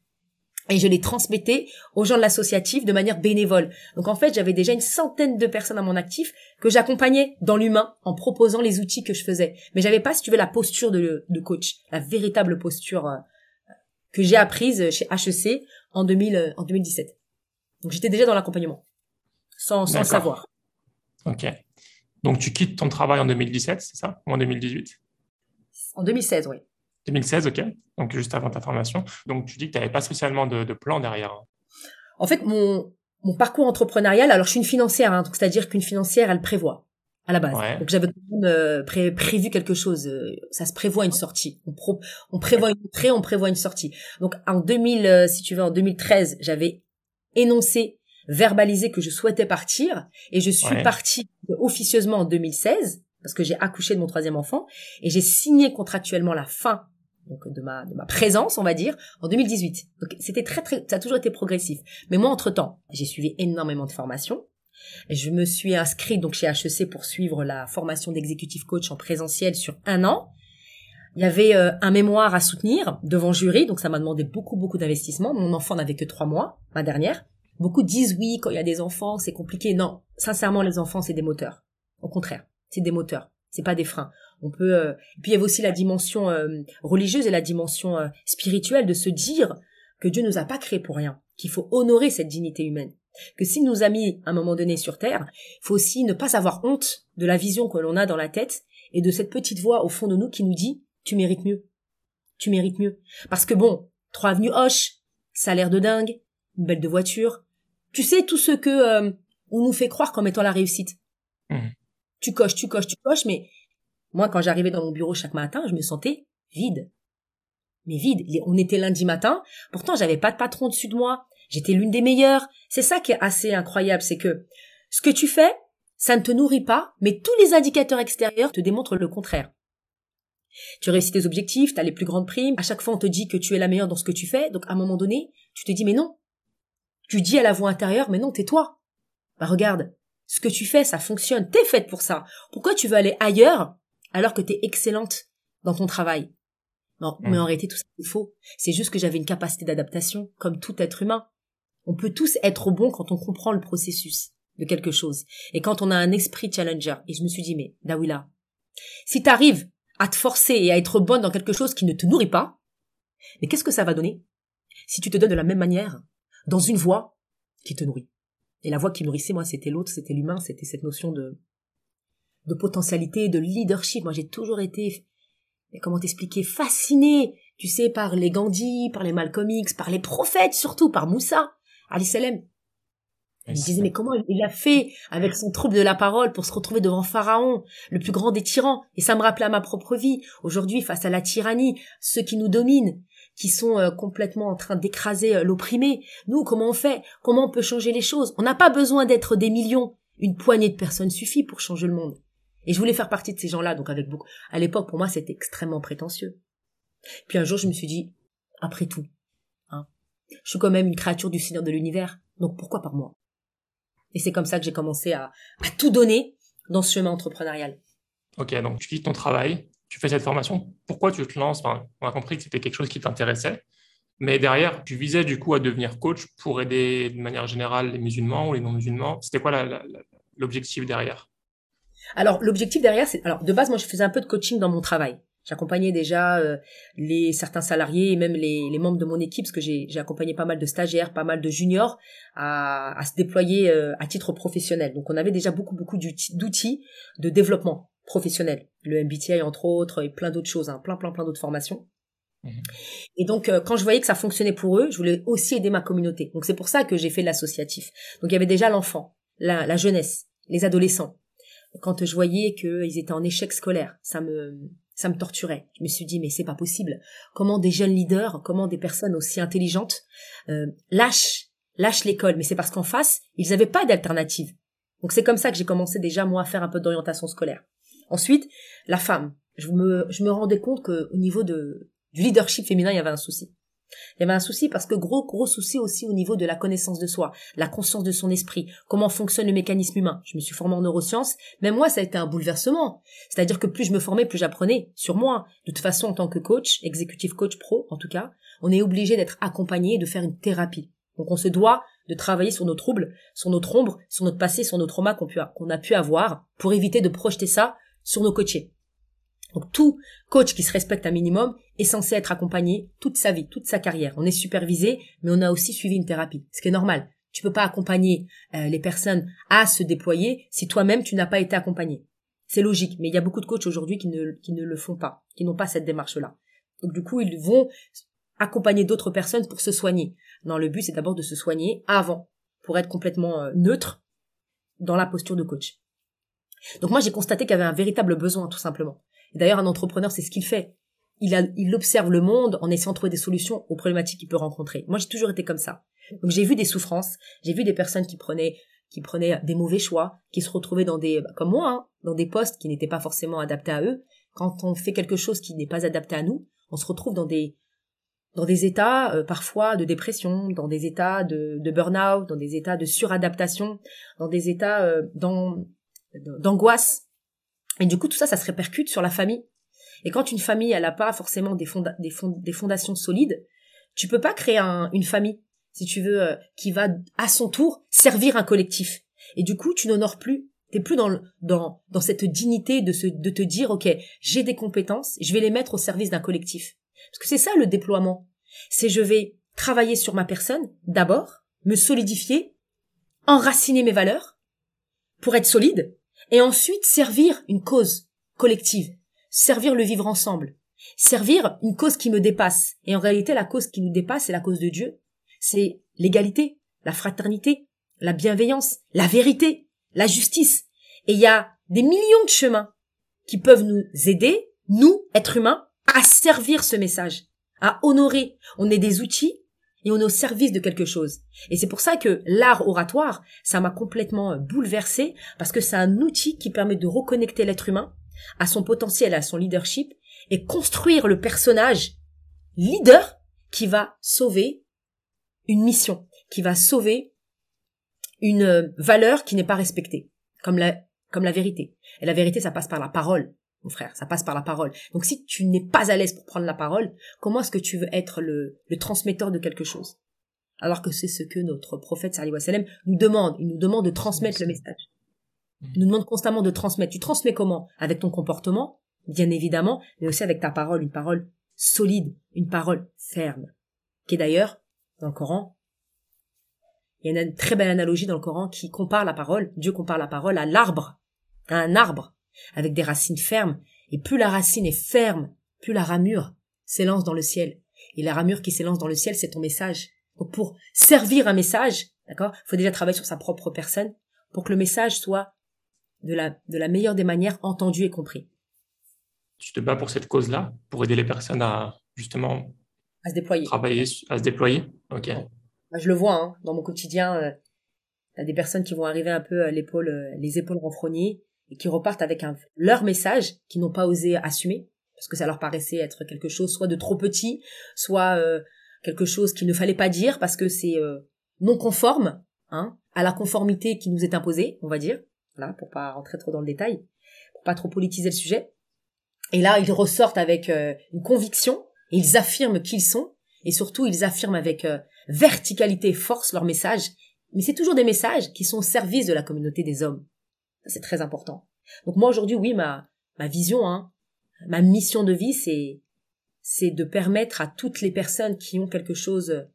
et je les transmettais aux gens de l'associatif de manière bénévole. Donc en fait, j'avais déjà une centaine de personnes à mon actif que j'accompagnais dans l'humain en proposant les outils que je faisais. Mais j'avais pas, si tu veux, la posture de, de coach, la véritable posture euh, que j'ai apprise chez HEC en, 2000, euh, en 2017. Donc j'étais déjà dans l'accompagnement, sans, sans savoir. Ok. Donc tu quittes ton travail en 2017, c'est ça? Ou en 2018 En 2016, oui. 2016, ok. Donc juste avant ta formation. Donc tu dis que tu n'avais pas spécialement de, de, plan derrière. En fait, mon, mon parcours entrepreneurial, alors je suis une financière, hein, c'est-à-dire qu'une financière, elle prévoit à la base. Donc j'avais euh, prévu quelque chose. Euh, ça se prévoit une sortie. On, on prévoit une entrée, on prévoit une sortie. Donc en 2000, euh, si tu veux, en 2013, j'avais énoncé, verbalisé que je souhaitais partir, et je suis partie officieusement en 2016 parce que j'ai accouché de mon troisième enfant et j'ai signé contractuellement la fin donc de ma de ma présence on va dire en 2018 donc c'était très très ça a toujours été progressif. Mais moi entre temps j'ai suivi énormément de formations. Je me suis inscrite donc chez HEC pour suivre la formation d'exécutif coach en présentiel sur un an. Il y avait euh, un mémoire à soutenir devant jury donc ça m'a demandé beaucoup beaucoup d'investissement. Mon enfant n'avait que trois mois ma dernière. Beaucoup disent oui quand il y a des enfants c'est compliqué. Non sincèrement les enfants c'est des moteurs. Au contraire c'est des moteurs, c'est pas des freins. On peut. Euh, puis il y avait aussi la dimension euh, religieuse et la dimension euh, spirituelle de se dire que Dieu nous a pas créés pour rien, qu'il faut honorer cette dignité humaine, que s'il nous a mis à un moment donné sur terre, il faut aussi ne pas avoir honte de la vision que l'on a dans la tête et de cette petite voix au fond de nous qui nous dit tu mérites mieux, tu mérites mieux. Parce que bon, trois avenues Hoche, salaire de dingue, une belle de voiture, tu sais tout ce que on nous fait croire comme étant la réussite. Mmh tu coches, tu coches, tu coches, mais moi, quand j'arrivais dans mon bureau chaque matin, je me sentais vide. Mais vide. On était lundi matin, pourtant j'avais pas de patron dessus de moi. J'étais l'une des meilleures. C'est ça qui est assez incroyable, c'est que ce que tu fais, ça ne te nourrit pas, mais tous les indicateurs extérieurs te démontrent le contraire. Tu réussis tes objectifs, tu as les plus grandes primes, à chaque fois on te dit que tu es la meilleure dans ce que tu fais, donc à un moment donné, tu te dis mais non. Tu dis à la voix intérieure mais non, tais-toi. Bah regarde, ce que tu fais, ça fonctionne. T'es faite pour ça. Pourquoi tu veux aller ailleurs alors que t'es excellente dans ton travail Non, mais en mm. réalité, tout ça, c'est faux. C'est juste que j'avais une capacité d'adaptation, comme tout être humain. On peut tous être bon quand on comprend le processus de quelque chose. Et quand on a un esprit challenger. Et je me suis dit, mais Dawila, si t'arrives à te forcer et à être bonne dans quelque chose qui ne te nourrit pas, mais qu'est-ce que ça va donner si tu te donnes de la même manière dans une voie qui te nourrit? Et la voix qui nourrissait, moi, c'était l'autre, c'était l'humain, c'était cette notion de de potentialité, de leadership. Moi, j'ai toujours été, comment t'expliquer, fasciné, tu sais, par les Gandhi, par les Malcolm X, par les prophètes surtout, par Moussa, Ali Salem. Il me disait, mais comment il a fait avec son trouble de la parole pour se retrouver devant Pharaon, le plus grand des tyrans? Et ça me rappelait à ma propre vie. Aujourd'hui, face à la tyrannie, ceux qui nous dominent, qui sont euh, complètement en train d'écraser euh, l'opprimé, nous, comment on fait? Comment on peut changer les choses? On n'a pas besoin d'être des millions. Une poignée de personnes suffit pour changer le monde. Et je voulais faire partie de ces gens-là, donc avec beaucoup. À l'époque, pour moi, c'était extrêmement prétentieux. Puis un jour, je me suis dit, après tout, hein, je suis quand même une créature du Seigneur de l'univers, donc pourquoi pas moi? Et c'est comme ça que j'ai commencé à, à tout donner dans ce chemin entrepreneurial. Ok, donc tu quittes ton travail, tu fais cette formation, pourquoi tu te lances? On a compris que c'était quelque chose qui t'intéressait, mais derrière, tu visais du coup à devenir coach pour aider de manière générale les musulmans ou les non-musulmans. C'était quoi l'objectif derrière? Alors l'objectif derrière, c'est alors de base moi je faisais un peu de coaching dans mon travail. J'accompagnais déjà euh, les certains salariés et même les, les membres de mon équipe parce que j'ai accompagné pas mal de stagiaires, pas mal de juniors à, à se déployer euh, à titre professionnel. Donc on avait déjà beaucoup beaucoup d'outils de développement professionnel, le MBTI entre autres et plein d'autres choses, hein, plein plein plein d'autres formations. Mmh. Et donc, euh, quand je voyais que ça fonctionnait pour eux, je voulais aussi aider ma communauté. Donc, c'est pour ça que j'ai fait l'associatif. Donc, il y avait déjà l'enfant, la, la jeunesse, les adolescents, quand je voyais qu'ils étaient en échec scolaire, ça me ça me torturait. Je me suis dit mais c'est pas possible. Comment des jeunes leaders, comment des personnes aussi intelligentes euh, lâchent lâchent l'école Mais c'est parce qu'en face ils n'avaient pas d'alternative. Donc c'est comme ça que j'ai commencé déjà moi à faire un peu d'orientation scolaire. Ensuite la femme. Je me je me rendais compte que au niveau de du leadership féminin il y avait un souci. Il y avait un souci parce que gros, gros souci aussi au niveau de la connaissance de soi, la conscience de son esprit, comment fonctionne le mécanisme humain. Je me suis formée en neurosciences, mais moi, ça a été un bouleversement. C'est-à-dire que plus je me formais, plus j'apprenais sur moi. De toute façon, en tant que coach, exécutif coach pro, en tout cas, on est obligé d'être accompagné et de faire une thérapie. Donc on se doit de travailler sur nos troubles, sur notre ombre, sur notre passé, sur nos traumas qu'on a pu avoir pour éviter de projeter ça sur nos coachés. Donc tout coach qui se respecte un minimum est censé être accompagné toute sa vie, toute sa carrière. On est supervisé, mais on a aussi suivi une thérapie, ce qui est normal. Tu peux pas accompagner euh, les personnes à se déployer si toi-même tu n'as pas été accompagné. C'est logique, mais il y a beaucoup de coachs aujourd'hui qui ne, qui ne le font pas, qui n'ont pas cette démarche-là. Donc du coup, ils vont accompagner d'autres personnes pour se soigner. Non, le but c'est d'abord de se soigner avant, pour être complètement euh, neutre dans la posture de coach. Donc moi j'ai constaté qu'il y avait un véritable besoin tout simplement. D'ailleurs, un entrepreneur, c'est ce qu'il fait. Il, a, il observe le monde en essayant de trouver des solutions aux problématiques qu'il peut rencontrer. Moi, j'ai toujours été comme ça. Donc, j'ai vu des souffrances, j'ai vu des personnes qui prenaient qui prenaient des mauvais choix, qui se retrouvaient dans des, comme moi, hein, dans des postes qui n'étaient pas forcément adaptés à eux. Quand on fait quelque chose qui n'est pas adapté à nous, on se retrouve dans des, dans des états euh, parfois de dépression, dans des états de, de burn-out, dans des états de suradaptation, dans des états euh, d'angoisse. Et du coup, tout ça, ça se répercute sur la famille. Et quand une famille, elle n'a pas forcément des, des, fondations solides, tu peux pas créer une famille, si tu veux, euh, qui va à son tour servir un collectif. Et du coup, tu n'honores plus. T'es plus dans, dans, dans cette dignité de, se, de te dire, OK, j'ai des compétences, je vais les mettre au service d'un collectif. Parce que c'est ça le déploiement. C'est je vais travailler sur ma personne, d'abord, me solidifier, enraciner mes valeurs, pour être solide, et ensuite servir une cause collective, servir le vivre ensemble, servir une cause qui me dépasse. Et en réalité, la cause qui nous dépasse, c'est la cause de Dieu. C'est l'égalité, la fraternité, la bienveillance, la vérité, la justice. Et il y a des millions de chemins qui peuvent nous aider, nous, êtres humains, à servir ce message, à honorer. On est des outils et on est au service de quelque chose. Et c'est pour ça que l'art oratoire, ça m'a complètement bouleversé parce que c'est un outil qui permet de reconnecter l'être humain à son potentiel, à son leadership et construire le personnage leader qui va sauver une mission, qui va sauver une euh, valeur qui n'est pas respectée, comme la, comme la vérité. Et la vérité, ça passe par la parole mon frère, ça passe par la parole. Donc si tu n'es pas à l'aise pour prendre la parole, comment est-ce que tu veux être le, le transmetteur de quelque chose? Alors que c'est ce que notre prophète sallallahu alayhi nous demande. Il nous demande de transmettre le message. Il nous demande constamment de transmettre. Tu transmets comment? Avec ton comportement, bien évidemment, mais aussi avec ta parole, une parole solide, une parole ferme. Qui d'ailleurs, dans le Coran, il y a une très belle analogie dans le Coran qui compare la parole, Dieu compare la parole à l'arbre, à un arbre avec des racines fermes. Et plus la racine est ferme, plus la ramure s'élance dans le ciel. Et la ramure qui s'élance dans le ciel, c'est ton message. Donc pour servir un message, d'accord, faut déjà travailler sur sa propre personne pour que le message soit de la, de la meilleure des manières entendu et compris. Tu te bats pour cette cause-là, pour aider les personnes à justement à se déployer. Travailler, à se déployer? Ok. je le vois hein, dans mon quotidien. Euh, T'as des personnes qui vont arriver un peu à l'épaule, euh, les épaules renfrognées et qui repartent avec un, leur message qu'ils n'ont pas osé assumer parce que ça leur paraissait être quelque chose soit de trop petit, soit euh, quelque chose qu'il ne fallait pas dire parce que c'est euh, non conforme hein, à la conformité qui nous est imposée, on va dire. Voilà, pour pas rentrer trop dans le détail, pour pas trop politiser le sujet. Et là, ils ressortent avec une conviction, ils affirment qui ils sont, et surtout, ils affirment avec verticalité et force leur message, mais c'est toujours des messages qui sont au service de la communauté des hommes. C'est très important. Donc moi aujourd'hui, oui, ma, ma vision, hein, ma mission de vie, c'est, c'est de permettre à toutes les personnes qui ont quelque chose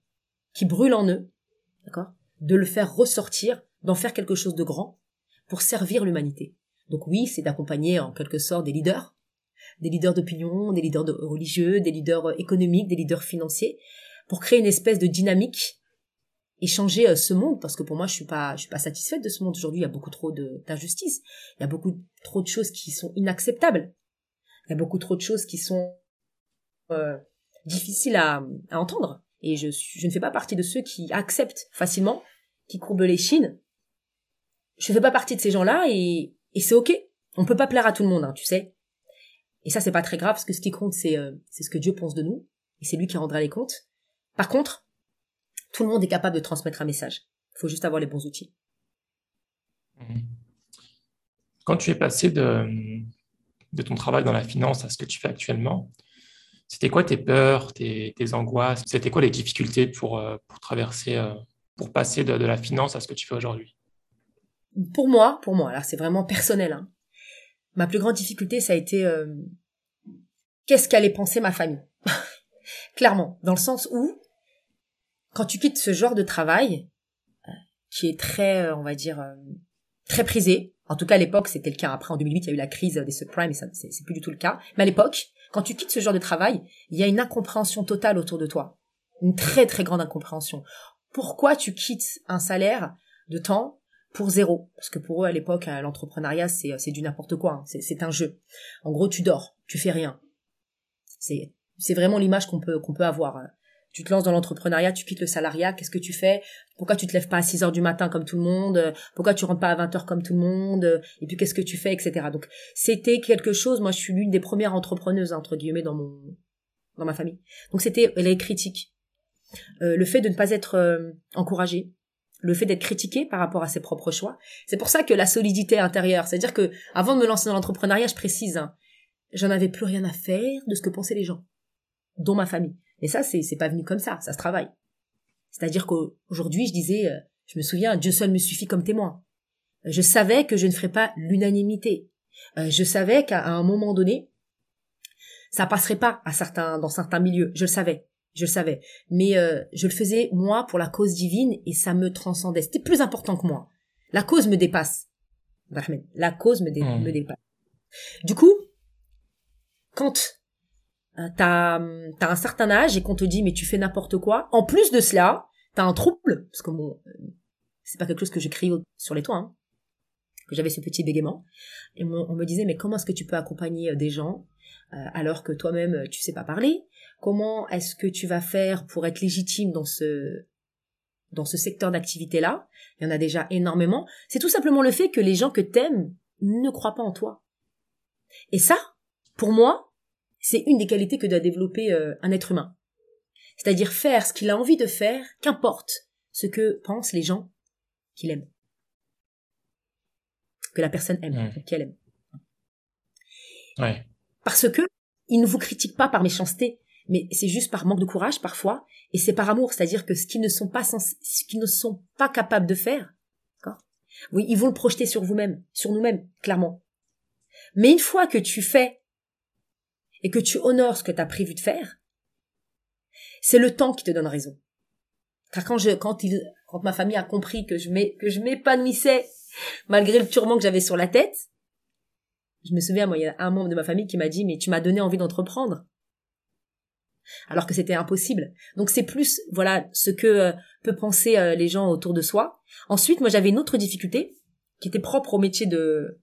qui brûle en eux, d'accord, de le faire ressortir, d'en faire quelque chose de grand pour servir l'humanité. Donc oui, c'est d'accompagner en quelque sorte des leaders, des leaders d'opinion, des leaders religieux, des leaders économiques, des leaders financiers, pour créer une espèce de dynamique et changer euh, ce monde. Parce que pour moi je suis pas je suis pas satisfaite de ce monde. Aujourd'hui il y a beaucoup trop d'injustices. Il y a beaucoup trop de choses qui sont inacceptables. Il y a beaucoup trop de choses qui sont euh, difficiles à, à entendre. Et je je ne fais pas partie de ceux qui acceptent facilement qui courbent les chines je fais pas partie de ces gens là et et c'est ok on peut pas plaire à tout le monde hein, tu sais et ça c'est pas très grave parce que ce qui compte c'est euh, c'est ce que Dieu pense de nous et c'est lui qui rendra les comptes par contre tout le monde est capable de transmettre un message. Il faut juste avoir les bons outils. Mhm. Quand tu es passé de, de ton travail dans la finance à ce que tu fais actuellement, c'était quoi tes peurs, tes, angoisses? C'était quoi les difficultés pour, euh, pour traverser, euh, pour passer de, la finance à ce que tu fais aujourd'hui? Pour moi, pour moi, alors c'est vraiment personnel. Hein. Ma plus grande difficulté, ça a été euh, qu'est-ce qu'allait penser ma famille? (laughs) Clairement, dans le sens où quand tu quittes ce genre de travail, euh, qui est très, euh, on va dire, euh, très prisé, en tout cas à l'époque c'était le cas, après en 2008 il y a eu la crise des subprimes et ça c'est plus du tout le cas, mais à l'époque, quand tu quittes ce genre de travail, il y a une incompréhension totale autour de toi, une très très grande incompréhension. Pourquoi tu quittes un salaire de temps pour zéro Parce que pour eux à l'époque l'entrepreneuriat c'est c'est du n'importe quoi, hein. c'est un jeu. En gros tu dors, tu fais rien. C'est vraiment l'image qu'on peut peut avoir tu te lances dans l'entrepreneuriat, tu quittes le salariat, qu'est-ce que tu fais? Pourquoi tu te lèves pas à 6 heures du matin comme tout le monde? Pourquoi tu rentres pas à 20 heures comme tout le monde? Et puis qu'est-ce que tu fais, etc. Donc c'était quelque chose. Moi, je suis l'une des premières entrepreneuses entre guillemets dans mon dans ma famille. Donc c'était les critiques, euh, le fait de ne pas être euh, encouragé, le fait d'être critiqué par rapport à ses propres choix. C'est pour ça que la solidité intérieure, c'est-à-dire que avant de me lancer dans l'entrepreneuriat, je précise, hein, j'en avais plus rien à faire de ce que pensaient les gens, dont ma famille. Et ça, c'est, c'est pas venu comme ça, ça se travaille. C'est-à-dire qu'aujourd'hui, je disais, euh, je me souviens, Dieu seul me suffit comme témoin. Euh, je savais que je ne ferais pas l'unanimité. Euh, je savais qu'à un moment donné, ça passerait pas à certains, dans certains milieux. Je le savais, je le savais. Mais je le faisais moi pour la cause divine et ça me transcendait. C'était plus important que moi. La cause me dépasse. La cause me, mmh. me dépasse. Du coup, quand euh, t'as as un certain âge et qu'on te dit mais tu fais n'importe quoi. En plus de cela, t'as un trouble parce que bon, euh, c'est pas quelque chose que j'écris sur les toits. Hein, que j'avais ce petit bégaiement et on, me disait mais comment est-ce que tu peux accompagner euh, des gens alors que toi-même tu sais pas parler? Comment est-ce que tu vas faire pour être légitime dans ce dans ce secteur d'activité là Il y en a déjà énormément. C'est tout simplement le fait que les gens que t'aimes ne croient pas en toi. Et ça, pour moi, c'est une des qualités que doit développer euh, un être humain. C'est-à-dire faire ce qu'il a envie de faire, qu'importe ce que pensent les gens qu'il aime. Que la personne aime, qu'elle aime. Ouais. Parce que ils ne vous critiquent pas par méchanceté, mais c'est juste par manque de courage parfois, et c'est par amour, c'est-à-dire que ce qu'ils ne sont pas ce qu'ils ne sont pas capables de faire, oui, ils vont le projeter sur vous-même, sur nous-mêmes, clairement. Mais une fois que tu fais et que tu honores ce que tu as prévu de faire, c'est le temps qui te donne raison. Car quand je, quand il, quand ma famille a compris que je que je m'épanouissais malgré le turban que j'avais sur la tête, Je me souviens, moi, il y a un membre de ma famille qui m'a dit, mais tu m'as donné envie d'entreprendre. Alors que c'était impossible. Donc c'est plus, voilà, ce que euh, peut penser euh, les gens autour de soi. Ensuite, moi, j'avais une autre difficulté qui était propre au métier de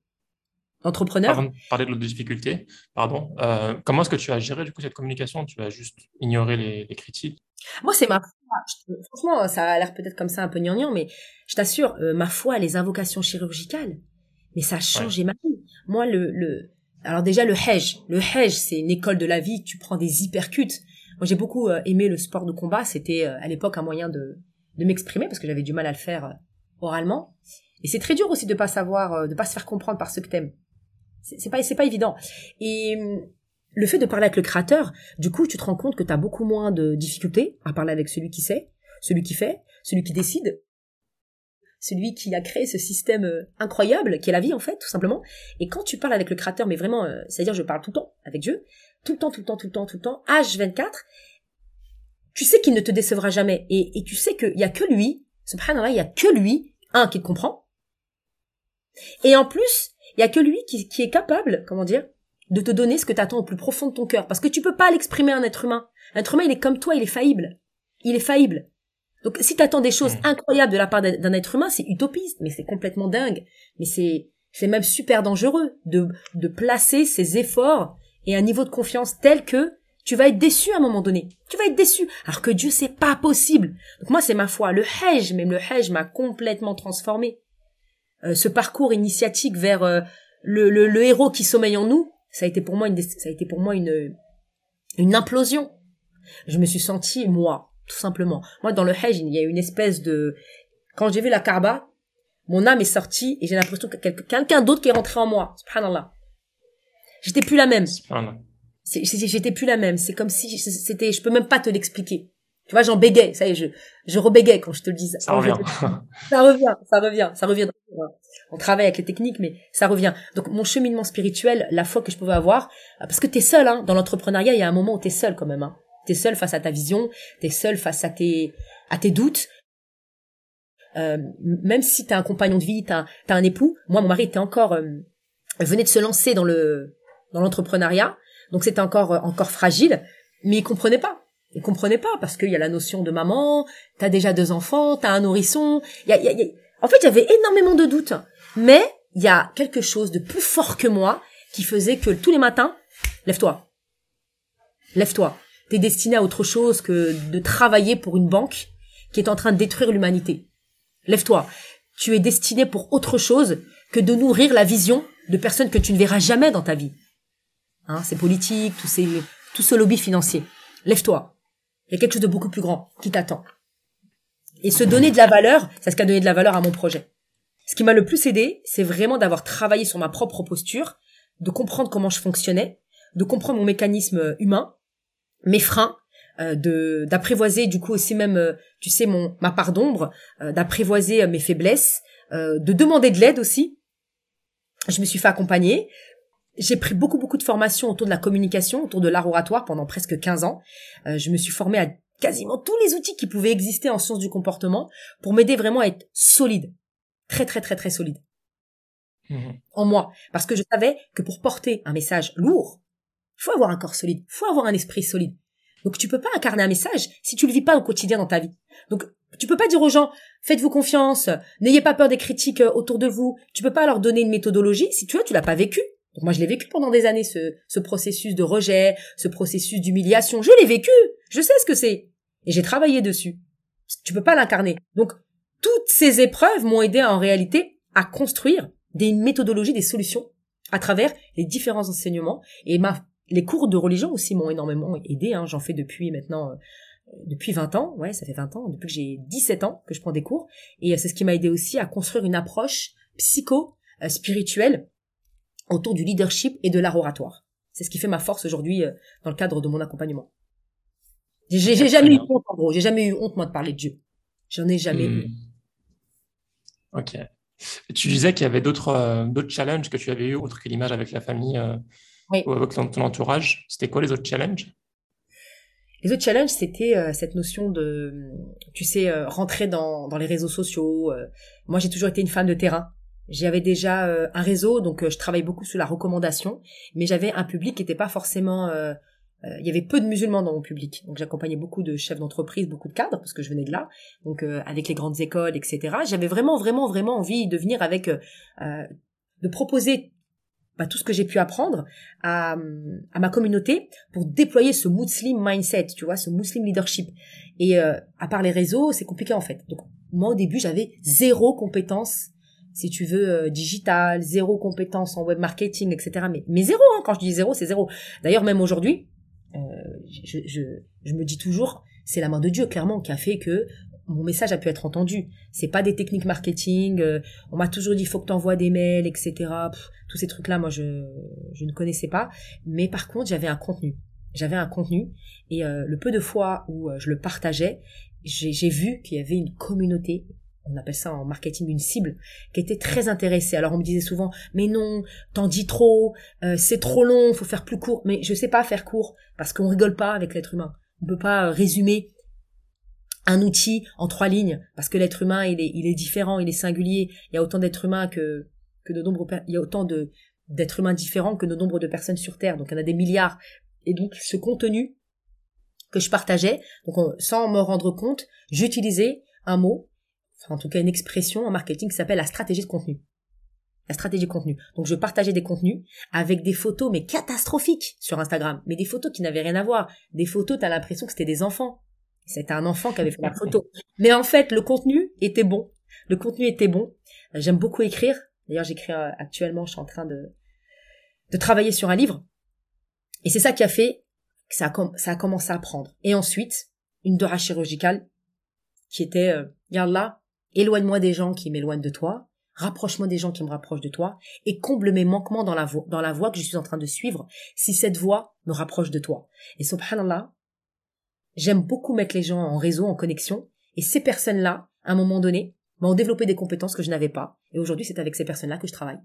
entrepreneur. Avant de parler de l'autre difficulté, pardon, euh, comment est-ce que tu as géré du coup cette communication? Tu as juste ignoré les, les critiques? Moi, c'est ma foi. Franchement, ça a l'air peut-être comme ça un peu gnangnan, mais je t'assure, euh, ma foi, les invocations chirurgicales, mais ça a changé ma vie. Moi, le, le, alors déjà le hedge, le hedge, c'est une école de la vie. Tu prends des hypercutes. Moi, j'ai beaucoup euh, aimé le sport de combat. C'était à l'époque un moyen de de m'exprimer parce que j'avais du mal à le faire oralement. Et c'est très dur aussi de pas savoir, de pas se faire comprendre par ce que t'aimes. C'est pas, c'est pas évident. Et hum, le fait de parler avec le créateur, du coup, tu te rends compte que tu as beaucoup moins de difficultés à parler avec celui qui sait, celui qui fait, celui qui décide, celui qui a créé ce système euh, incroyable qui est la vie en fait, tout simplement. Et quand tu parles avec le créateur, mais vraiment, euh, c'est-à-dire je parle tout le temps avec Dieu, tout le temps, tout le temps, tout le temps, tout le temps, H24, tu sais qu'il ne te décevra jamais. Et, et tu sais qu'il y a que lui, subhanallah, il y a que lui, un, qui te comprend. Et en plus, il y a que lui qui, qui est capable, comment dire, de te donner ce que tu attends au plus profond de ton cœur. Parce que tu peux pas l'exprimer à un être humain. Un être humain, il est comme toi, il est faillible. Il est faillible. Donc si tu attends des choses mmh. incroyables de la part d'un être humain, c'est utopiste, mais c'est complètement dingue. Mais c'est c'est même super dangereux de, de placer ses efforts et un niveau de confiance tel que tu vas être déçu à un moment donné. Tu vas être déçu. Alors que Dieu, c'est pas possible. Donc moi, c'est ma foi. Le Hajj, même le Hajj m'a complètement transformé. Euh, ce parcours initiatique vers euh, le, le, le, héros qui sommeille en nous, ça a été pour moi une, ça a été pour moi une, une implosion. Je me suis sentie moi, tout simplement. Moi, dans le Hajj, il y a une espèce de, quand j'ai vu la Kaaba, mon âme est sortie et j'ai l'impression que quelqu'un d'autre qui est rentré en moi. Subhanallah. J'étais plus la même. J'étais plus la même. C'est comme si c'était, je peux même pas te l'expliquer. Tu vois, j'en bégayais, ça y est, je, je rebégayais quand je te le disais. Ça revient. (laughs) ça revient, ça revient, ça revient. On travaille avec les techniques, mais ça revient. Donc, mon cheminement spirituel, la foi que je pouvais avoir, parce que t'es seul, hein, dans l'entrepreneuriat, il y a un moment où t'es seul quand même, hein. T'es seul face à ta vision, t'es seul face à tes, à tes doutes. Euh, même si t'as un compagnon de vie, t'as, as un époux. Moi, mon mari était encore, euh, venait de se lancer dans le, dans l'entrepreneuriat. Donc, c'était encore, encore fragile, mais il comprenait pas ils comprenaient pas parce qu'il y a la notion de maman, t'as déjà deux enfants, t'as un nourrisson. Y a, y a, En fait, il y avait énormément de doutes, mais il y a quelque chose de plus fort que moi qui faisait que tous les matins, lève-toi, lève-toi. T'es destiné à autre chose que de travailler pour une banque qui est en train de détruire l'humanité. Lève-toi. Tu es destiné pour autre chose que de nourrir la vision de personnes que tu ne verras jamais dans ta vie. Hein, c'est politique, tout, ces, tout ce lobby financier. Lève-toi. Il y a quelque chose de beaucoup plus grand qui t'attend. Et se donner de la valeur, c'est ce qui a donné de la valeur à mon projet. Ce qui m'a le plus aidé, c'est vraiment d'avoir travaillé sur ma propre posture, de comprendre comment je fonctionnais, de comprendre mon mécanisme humain, mes freins, euh, de d'apprivoiser du coup aussi même, euh, tu sais, mon ma part d'ombre, euh, d'apprivoiser mes faiblesses, de demander de l'aide aussi. Je me suis fait accompagner, j'ai pris beaucoup beaucoup de formations autour de la communication, autour de l'art oratoire pendant presque 15 ans. Euh, je me suis formée à quasiment tous les outils qui pouvaient exister en sciences du comportement pour m'aider vraiment à être solide, très très très très solide. Mmh en moi, parce que je savais que pour porter un message lourd, faut avoir un corps solide, faut avoir un esprit solide. Donc tu peux pas incarner un message si tu le vis pas au quotidien dans ta vie. Donc tu peux pas dire aux gens faites-vous confiance, n'ayez pas peur des critiques euh, autour de vous. Tu peux pas leur donner une méthodologie si tu vois tu l'as pas vécu. Moi je l'ai vécu pendant des années ce, ce processus de rejet, ce processus d'humiliation. Je l'ai vécu, je sais ce que c'est et j'ai travaillé dessus. Tu peux pas l'incarner. Donc toutes ces épreuves m'ont aidé en réalité à construire des méthodologies, des solutions à travers les différents enseignements et ma les cours de religion aussi m'ont énormément aidé. Hein. J'en fais depuis maintenant euh, depuis 20 ans, ouais, ça fait 20 ans, depuis que j'ai 17 ans que je prends des cours et c'est ce qui m'a aidé aussi à construire une approche psycho euh, autour du leadership et de l'art oratoire. C'est ce qui fait ma force aujourd'hui euh, dans le cadre de mon accompagnement. J'ai jamais eu honte, en gros. J'ai jamais eu honte, moi, de parler de Dieu. J'en ai jamais eu. Hmm. Ok. Tu disais qu'il y avait d'autres euh, d'autres challenges que tu avais eu, autre que l'image avec la famille euh, ou avec ton, entourage. C'était quoi les autres challenges? Les autres challenges, c'était cette notion de, tu sais, rentrer dans, dans les réseaux sociaux. moi, j'ai toujours été une femme de terrain. J'avais déjà euh, un réseau, donc euh, je travaille beaucoup sur la recommandation, mais j'avais un public qui n'était pas forcément... Euh, il y avait peu de musulmans dans mon public, donc j'accompagnais beaucoup de chefs d'entreprise, beaucoup de cadres, parce que je venais de là, donc avec les grandes écoles, etc. J'avais vraiment, vraiment, vraiment envie de venir avec... de proposer bah, tout ce que j'ai pu apprendre à, ma communauté pour déployer ce Muslim mindset, tu vois, ce Muslim leadership. Et à part les réseaux, c'est compliqué en fait. Donc moi au début j'avais zéro compétence si tu veux, euh, digital, zéro compétence en web marketing, etc. Mais, mais zéro, hein, quand je dis zéro, c'est zéro. D'ailleurs, même aujourd'hui, euh, je, je, je, me dis toujours, c'est la main de Dieu, clairement, qui a fait que mon message a pu être entendu. C'est pas des techniques marketing. Euh, on m'a toujours dit, faut que t'envoies des mails, etc. tous ces trucs-là, moi, je, je ne connaissais pas. Mais par contre, j'avais un contenu. J'avais un contenu. Et euh, le peu de fois où je le partageais, j'ai vu qu'il y avait une communauté on appelle ça en marketing une cible, qui était très intéressée. Alors on me disait souvent, mais non, t'en dis trop, euh, c'est trop long, faut faire plus court. Mais je sais pas faire court, parce qu'on rigole pas avec l'être humain. On peut pas euh, résumer un outil en trois lignes, parce que l'être humain, il est, il est différent, il est singulier. Il y a autant d'êtres humains que, que de nombreux, il y a autant de, d'êtres humains différents que de nombre de personnes sur Terre. Donc il y en a des milliards. Et donc ce contenu que je partageais, donc sans me rendre compte, j'utilisais un mot en tout cas une expression en marketing qui s'appelle la stratégie de contenu. La stratégie de contenu. Donc je partageais des contenus avec des photos mais catastrophiques sur Instagram, mais des photos qui n'avaient rien à voir. Des photos, t'as l'impression que c'était des enfants. C'était un enfant qui avait fait la photo. Mais en fait, le contenu était bon. Le contenu était bon. J'aime beaucoup écrire. D'ailleurs, j'écris euh, actuellement, je suis en train de, de travailler sur un livre. Et c'est ça qui a fait que ça a, commencé à prendre. Et ensuite, une dora chirurgicale qui était, euh, là, Éloigne-moi des gens qui m'éloignent de toi, rapproche-moi des gens qui me rapprochent de toi, et comble mes manquements dans la, voie, dans la voie que je suis en train de suivre, si cette voie me rapproche de toi. Et subhanallah, j'aime beaucoup mettre les gens en réseau, en connexion, et ces personnes-là, à un moment donné, m'ont développé des compétences que je n'avais pas, et aujourd'hui c'est avec ces personnes-là que je travaille.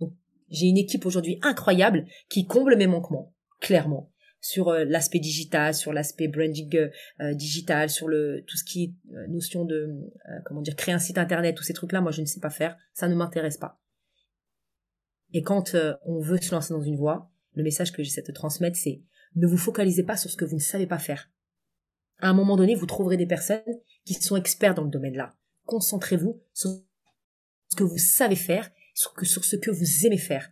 Donc, j'ai une équipe aujourd'hui incroyable qui comble mes manquements, clairement sur euh, l'aspect digital, sur l'aspect branding euh, euh, digital, sur le tout ce qui est notion de comment dire créer un site internet, tous ces trucs là, moi je ne sais pas faire, ça ne m'intéresse pas. Et quand on veut se lancer dans une voie, le message que j'essaie de transmettre c'est ne vous focalisez pas sur ce que vous ne savez pas faire. À un moment donné, vous trouverez des personnes qui sont experts dans le domaine-là. Concentrez-vous sur ce que vous savez faire, sur, sur ce que vous aimez faire.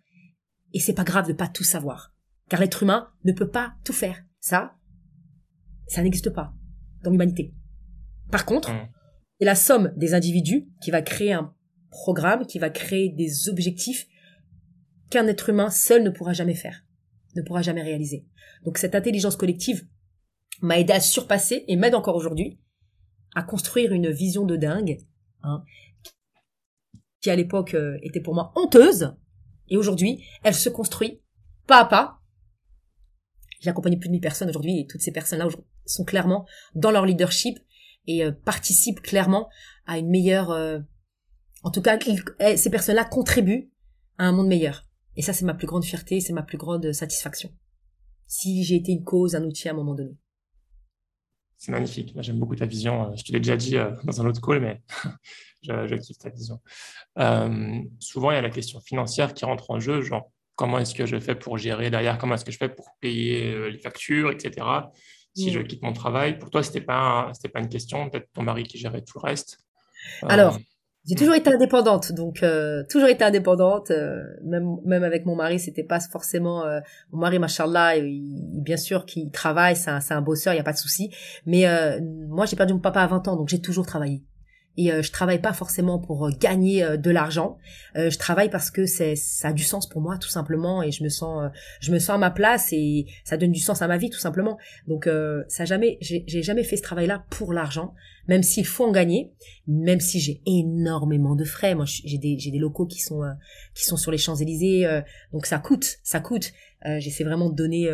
Et c'est pas grave de pas tout savoir. Car l'être humain ne peut pas tout faire. Ça, ça n'existe pas dans l'humanité. Par contre, mmh. c'est la somme des individus qui va créer un programme, qui va créer des objectifs qu'un être humain seul ne pourra jamais faire, ne pourra jamais réaliser. Donc cette intelligence collective m'a aidé à surpasser et m'aide encore aujourd'hui à construire une vision de dingue, hein, qui à l'époque euh, était pour moi honteuse, et aujourd'hui elle se construit pas à pas j'ai accompagné plus de 1000 personnes aujourd'hui et toutes ces personnes-là sont clairement dans leur leadership et euh, participent clairement à une meilleure... Euh, en tout cas, eh, ces personnes-là contribuent à un monde meilleur. Et ça, c'est ma plus grande fierté, c'est ma plus grande satisfaction. Si j'ai été une cause, un outil à un moment donné. C'est magnifique. J'aime beaucoup ta vision. Euh, je te l'ai déjà dit dans un autre call, mais (laughs) je, je kiffe ta vision. souvent, il y a la question financière qui rentre en jeu, genre comment est-ce que je fais pour gérer derrière, comment est-ce que je fais pour payer euh, les factures, etc. Si je mm. quitte mon travail, pour toi, c'était pas c'était pas une question, peut-être ton mari qui gérait tout le reste. Euh, Alors, j'ai toujours été indépendante, donc euh, toujours été indépendante. même même avec mon mari, c'était pas forcément mon mari, machallah, bien sûr, qui travaille, c'est un, un bosseur, il y a pas de souci. Mais moi, j'ai perdu mon papa à 20 ans, donc j'ai toujours travaillé et euh, je travaille pas forcément pour euh, gagner euh, de l'argent. je travaille parce que c'est ça a du sens pour moi tout simplement et je me sens je me sens à ma place et ça donne du sens à ma vie tout simplement. Donc ça jamais j'ai jamais fait ce travail-là pour l'argent, même s'il faut en gagner, même si j'ai énormément de frais. Moi j'ai des j'ai des locaux qui sont qui sont sur les Champs-Élysées donc ça coûte, ça coûte. j'essaie vraiment de donner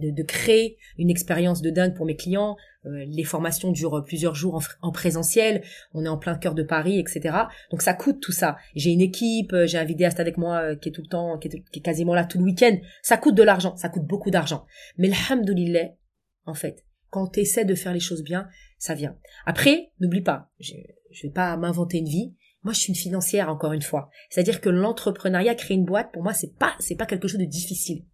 de, de, créer une expérience de dingue pour mes clients. Euh, les formations durent plusieurs jours en, présentiel. On est en plein cœur de Paris, etc. Donc ça coûte tout ça. J'ai une équipe, euh, j'ai un vidéaste avec moi euh, qui est tout le temps, qui est, qui est quasiment là tout le week-end. Ça coûte de l'argent, ça coûte beaucoup d'argent. Mais alhamdoulilah, en fait, quand tu essaies de faire les choses bien, ça vient. Après, n'oublie pas, je, je vais pas m'inventer une vie. moi, je suis une financière encore une fois. C'est-à-dire que l'entrepreneuriat, créer une boîte, pour moi, c'est pas, c'est pas quelque chose de difficile.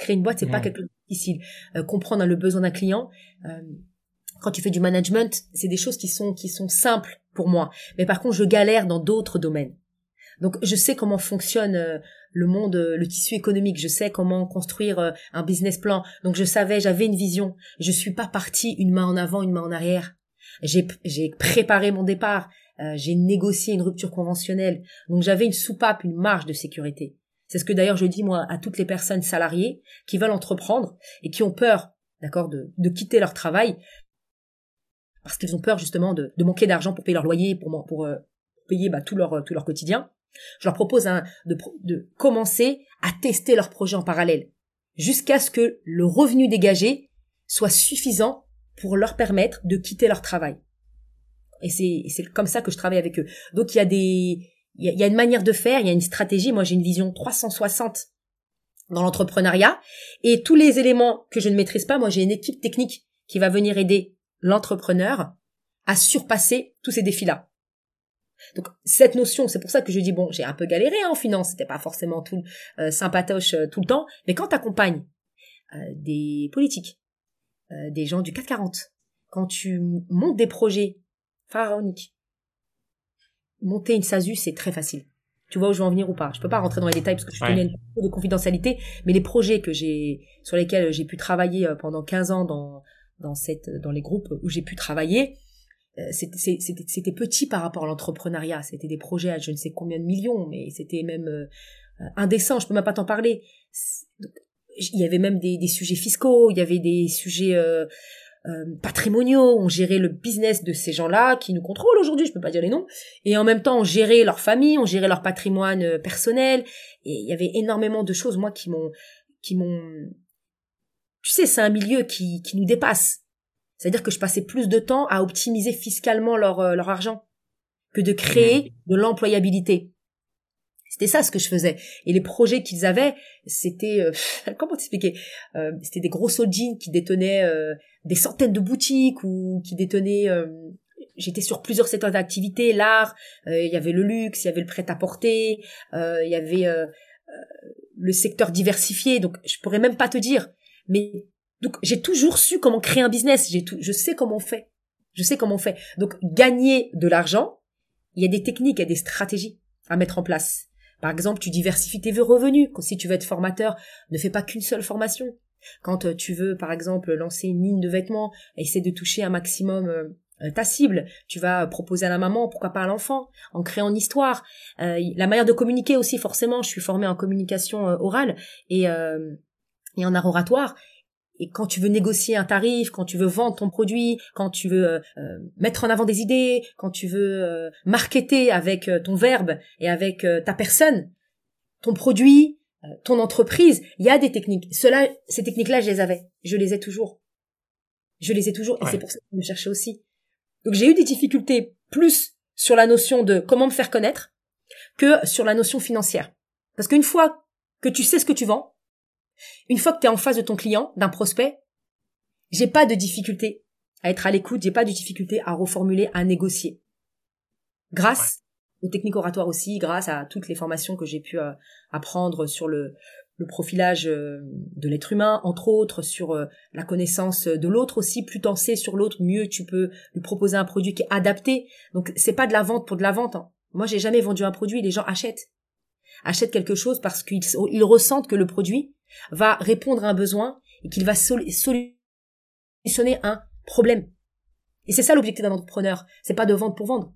Créer une boîte, c'est pas quelque chose de difficile. Euh, comprendre le besoin d'un client. Euh, quand tu fais du management, c'est des choses qui sont qui sont simples pour moi. Mais par contre, je galère dans d'autres domaines. Donc, je sais comment fonctionne euh, le monde, le tissu économique. Je sais comment construire un business plan. Donc, je savais, j'avais une vision. Je suis pas partie une main en avant, une main en arrière. J'ai j'ai préparé mon départ. j'ai négocié une rupture conventionnelle. Donc, j'avais une soupape, une marge de sécurité. C'est ce que d'ailleurs je dis moi à toutes les personnes salariées qui veulent entreprendre et qui ont peur, d'accord, de, quitter leur travail parce qu'ils ont peur justement de, manquer d'argent pour payer leur loyer, pour, euh, payer bah, tout leur quotidien. Je leur propose de, de commencer à tester leur projet en parallèle jusqu'à ce que le revenu dégagé soit suffisant pour leur permettre de quitter leur travail. Et c'est comme ça que je travaille avec eux. Donc il y a des, il y, a une manière de faire, il y a une stratégie. Moi, j'ai une vision 360 dans l'entrepreneuriat. Et tous les éléments que je ne maîtrise pas, moi, j'ai une équipe technique qui va venir aider l'entrepreneur à surpasser tous ces défis-là. Donc cette notion, c'est pour ça que je dis bon, j'ai un peu galéré hein, en finance, c'était pas forcément tout euh, sympatoche euh, tout le temps, mais quand tu accompagnes euh, des politiques, euh, des gens du 440, quand tu montes des projets pharaoniques, monter une SASU, c'est très facile. Tu vois où je veux en venir ou pas Je peux pas rentrer dans les détails parce que je connais un peu de confidentialité, mais les projets que j'ai sur lesquels j'ai pu travailler euh, pendant 15 ans dans dans cette dans les groupes où j'ai pu travailler, euh, c'était petit par rapport à l'entrepreneuriat. C'était des projets à je ne sais combien de millions, mais c'était même euh, indécent. Je peux même pas t'en parler. il y avait même des, des, sujets fiscaux, il y avait des sujets euh, patrimoniaux, on gérait le business de ces gens-là qui nous contrôlent aujourd'hui, je peux pas dire les noms, et en même temps on gérait leur famille, on gérait leur patrimoine euh, personnel, et il y avait énormément de choses moi qui m'ont qui m'ont tu sais, c'est un milieu qui qui nous dépasse. C'est-à-dire que je passais plus de temps à optimiser fiscalement leur euh, leur argent que de créer mmh. de l'employabilité. C'était ça ce que je faisais. Et les projets qu'ils avaient, c'était euh, (laughs) comment t'expliquer euh, C'était des gros holdings qui détenaient euh, des centaines de boutiques ou qui détenaient. J'étais sur plusieurs secteurs d'activité, l'art, il y avait le luxe, il y avait le prêt-à-porter, il y avait le secteur diversifié. Donc je pourrais même pas te dire. Mais donc j'ai toujours su comment créer un business. J'ai tout, je sais comment on fait. Je sais comment on fait. Donc gagner de l'argent, il y a des techniques, il y a des stratégies à mettre en place. Par exemple, tu diversifies tes revenus. Si tu veux être formateur, ne fais pas qu'une seule formation. Quand euh, tu veux, par exemple, lancer une ligne de vêtements, essaie de toucher un maximum euh, ta cible. Tu vas proposer à la maman, pourquoi pas à l'enfant, en créant une histoire. Euh, la manière de communiquer aussi, forcément. Je suis formée en communication orale et, et en art oratoire. Et quand tu veux négocier un tarif, quand tu veux vendre ton produit, quand tu veux euh, euh, mettre en avant des idées, quand tu veux euh, marketer avec ton verbe et avec ta personne, ton produit, ton entreprise, il y a des techniques. Cela, ces techniques-là, je les avais. Je les ai toujours. Je les ai toujours. Et c'est pour ça que je me cherchais aussi. Donc j'ai eu des difficultés plus sur la notion de comment me faire connaître que sur la notion financière. Parce qu'une fois que tu sais ce que tu vends, une fois que tu es en face de ton client, d'un prospect, j'ai pas de difficulté à être à l'écoute, j'ai pas de difficulté à reformuler, à négocier. Grâce aux techniques oratoires aussi, grâce à toutes les formations que j'ai pu euh, apprendre sur le, profilage euh, de l'être humain, entre autres sur euh, la connaissance de l'autre aussi. Plus t'en sais sur l'autre, mieux tu peux lui proposer un produit qui est adapté. Donc c'est pas de la vente pour de la vente. Hein. Moi j'ai jamais vendu un produit, les gens achètent achètent quelque chose parce qu'ils ressentent que le produit va répondre à un besoin et qu'il va solutionner un problème. Et c'est ça l'objectif d'un entrepreneur. C'est pas de vendre pour vendre.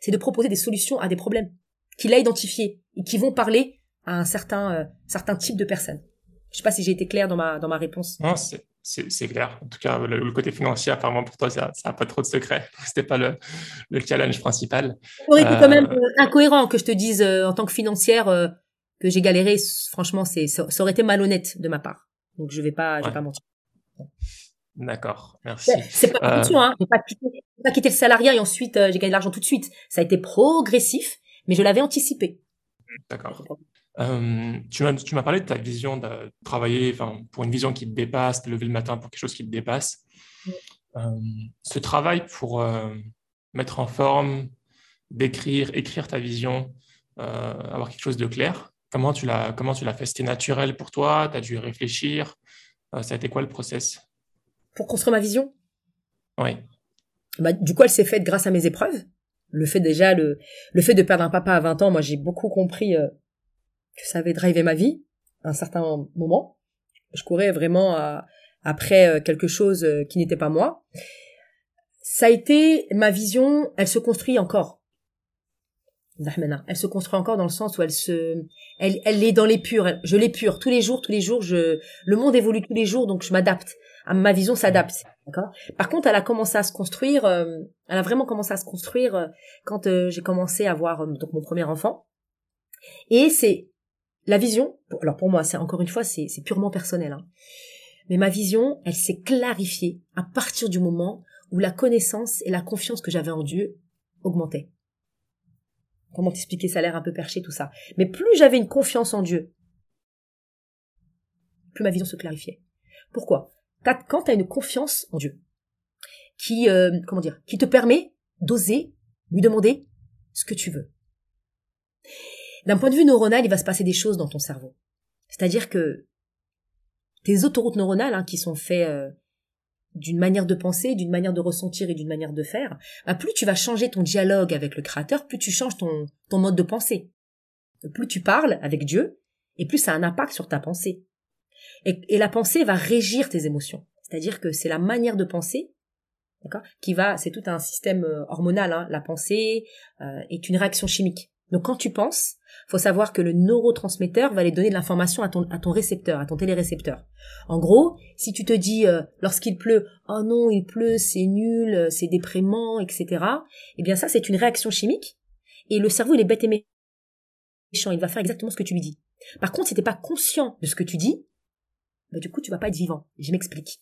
C'est de proposer des solutions à des problèmes qu'il a identifiés et qui vont parler à un certain, euh, certain type de personnes. Je sais pas si j'ai été clair dans ma, dans ma réponse. Non, c'est, c'est, clair. En tout cas, le, côté financier, apparemment, pour toi, ça n'a pas trop de secret. (laughs) C'était pas le, le challenge principal. Ça aurait été quand même euh, euh, incohérent que je te dise, en tant que financière, que j'ai galéré, franchement, c'est ça, aurait été malhonnête de ma part. Donc je vais pas, je vais pas mentir. D'accord, merci. C'est pas euh... hein. J'ai pas quitté, pas quitté le salariat et ensuite euh, j'ai gagné de l'argent tout de suite. Ça a été progressif, mais je l'avais anticipé. D'accord. Euh, tu m'as tu m'as parlé de ta vision de travailler, pour une vision qui te dépasse, de lever le matin pour quelque chose qui te dépasse. Euh, ce travail pour euh, mettre en forme d'écrire, écrire ta vision, avoir quelque chose de clair. Comment tu l'as, comment tu l'as fait? C'était naturel pour toi? Tu as dû réfléchir? Euh, Ça a été quoi le process? Pour construire ma vision? Oui. Bah, du coup, elle s'est faite grâce à mes épreuves. Le fait déjà, le, le fait de perdre un papa à 20 ans, moi j'ai beaucoup compris euh, que ça avait drivé ma vie à un certain moment. Je courais vraiment après quelque chose qui n'était pas moi. Ça a été ma vision, elle se construit encore elle se construit encore dans le sens où elle se, elle, elle est dans l'épure. Je l'épure tous les jours, tous les jours. Je, le monde évolue tous les jours, donc je m'adapte. Ma vision s'adapte. D'accord? Par contre, elle a commencé à se construire. Euh, elle a vraiment commencé à se construire euh, quand euh, j'ai commencé à avoir donc mon premier enfant. Et c'est la vision. Alors pour moi, c'est encore une fois, c'est purement personnel. Hein. Mais ma vision, elle s'est clarifiée à partir du moment où la connaissance et la confiance que j'avais en Dieu augmentaient. Comment t'expliquer Ça a l'air un peu perché tout ça. Mais plus j'avais une confiance en Dieu, plus ma vision se clarifiait. Pourquoi? Quand tu as une confiance en Dieu, qui euh, comment dire, qui te permet d'oser lui demander ce que tu veux. D'un point de vue neuronal, il va se passer des choses dans ton cerveau. C'est-à-dire que tes autoroutes neuronales, hein, qui sont faites euh, d'une manière de penser, d'une manière de ressentir et d'une manière de faire, bah, plus tu vas changer ton dialogue avec le créateur, plus tu changes ton, ton mode de pensée. Plus tu parles avec Dieu, et plus ça a un impact sur ta pensée. Et, la pensée va régir tes émotions. C'est-à-dire que c'est la manière de penser, d'accord, qui va, c'est tout un système euh, hormonal. Hein. La pensée euh, est une réaction chimique. Donc quand tu penses, faut savoir que le neurotransmetteur va aller donner de l'information à ton, à ton récepteur, à ton télérécepteur. En gros, si tu te dis euh, lorsqu'il pleut, oh non, il pleut, c'est nul, euh, c'est déprimant, etc. Eh bien ça, c'est une réaction chimique. Et le cerveau, il est bête et méchant. Il va faire exactement ce que tu lui dis. Par contre, si t'es pas conscient de ce que tu dis, bah, du coup, tu vas pas être vivant. Je m'explique.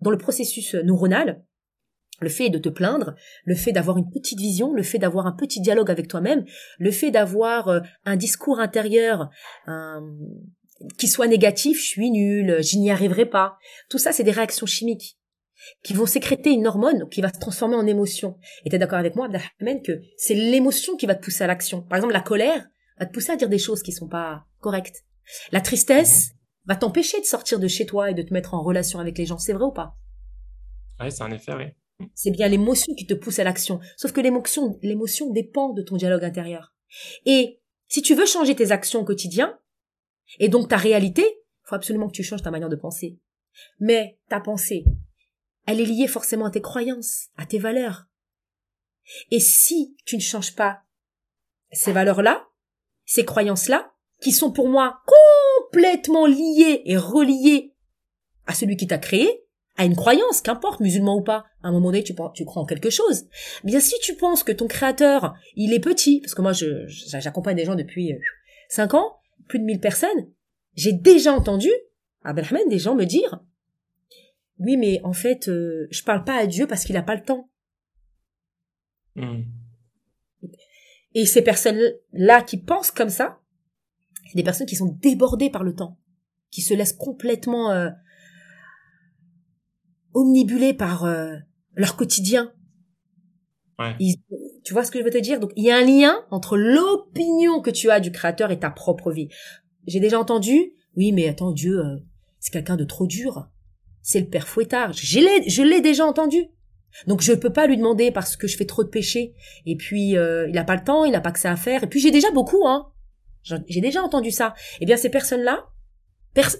Dans le processus neuronal, le fait de te plaindre, le fait d'avoir une petite vision, le fait d'avoir un petit dialogue avec toi-même, le fait d'avoir euh, un discours intérieur qui soit négatif, je suis nul, je n'y arriverai pas. Tout ça, c'est des réactions chimiques qui vont sécréter une hormone qui va se transformer en émotion. Et tu es d'accord avec moi, Abdelrahman, que c'est l'émotion qui va te pousser à l'action. Par exemple, la colère va te pousser à dire des choses qui sont pas correctes. La tristesse mhm. va t'empêcher de sortir de chez toi et de te mettre en relation avec les gens. C'est vrai ou pas? Oui, c'est un effet, oui. C'est bien l'émotion qui te pousse à l'action. Sauf que l'émotion, l'émotion dépend de ton dialogue intérieur. Et si tu veux changer tes actions au quotidien, et donc ta réalité, il faut absolument que tu changes ta manière de penser. Mais ta pensée, elle est liée forcément à tes croyances, à tes valeurs. Et si tu ne changes pas ces valeurs-là, ces croyances-là, qui sont pour moi complètement liées et reliées à celui qui t'a créé, à une croyance, qu'importe, musulman ou pas. À un moment donné, tu, tu crois en quelque chose. Bien, si tu penses que ton créateur, il est petit, parce que moi, je, j'accompagne des gens depuis euh, cinq ans, plus de 1000 personnes, j'ai déjà entendu, à Abraham, des gens me dire, oui, mais en fait, euh, je parle pas à Dieu parce qu'il a pas le temps. Hmm. Et ces personnes-là qui pensent comme ça, c'est des personnes qui sont débordées par le temps, qui se laissent complètement euh, omnibulés par euh, leur quotidien. tu vois ce que je veux te dire? Donc il y a un lien entre l'opinion que tu as du créateur et ta propre vie. J'ai déjà entendu, oui mais attends Dieu, euh, c'est quelqu'un de trop dur. C'est le père fouettard. Je l'ai, je l'ai déjà entendu. Donc je peux pas lui demander parce que je fais trop de péchés. Et puis euh, il a pas le temps, il a pas que ça à faire. Et puis j'ai déjà beaucoup, hein. J'ai déjà entendu ça. Eh bien ces personnes-là,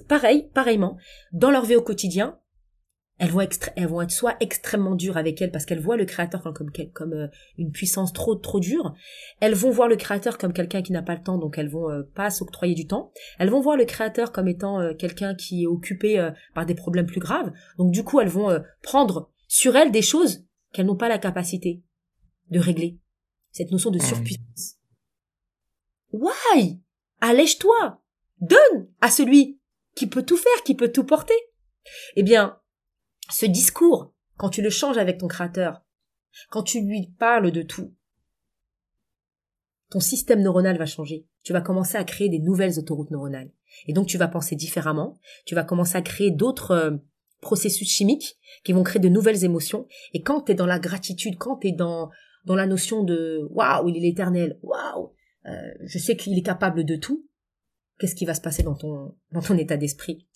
pareil, pareillement, dans leur vie au quotidien, elles vont, elles vont être soit extrêmement dures avec elles parce qu'elles voient le créateur comme, comme, comme euh, une puissance trop trop dure. Elles vont voir le créateur comme quelqu'un qui n'a pas le temps, donc elles vont euh, pas s'octroyer du temps. Elles vont voir le créateur comme étant euh, quelqu'un qui est occupé par des problèmes plus graves. Donc du coup, elles vont prendre sur elles des choses qu'elles n'ont pas la capacité de régler. Cette notion de mmh. surpuissance. Why? Allège-toi Donne à celui qui peut tout faire, qui peut tout porter. Eh bien, ce discours, quand tu le changes avec ton créateur, quand tu lui parles de tout, ton système neuronal va changer. Tu vas commencer à créer des nouvelles autoroutes neuronales. Et donc tu vas penser différemment, tu vas commencer à créer d'autres euh, processus chimiques qui vont créer de nouvelles émotions. Et quand tu es dans la gratitude, quand tu es dans dans la notion de waouh, il est l'éternel, waouh, euh, je sais qu'il est capable de tout, qu'est-ce qui va se passer dans ton, dans ton état d'esprit?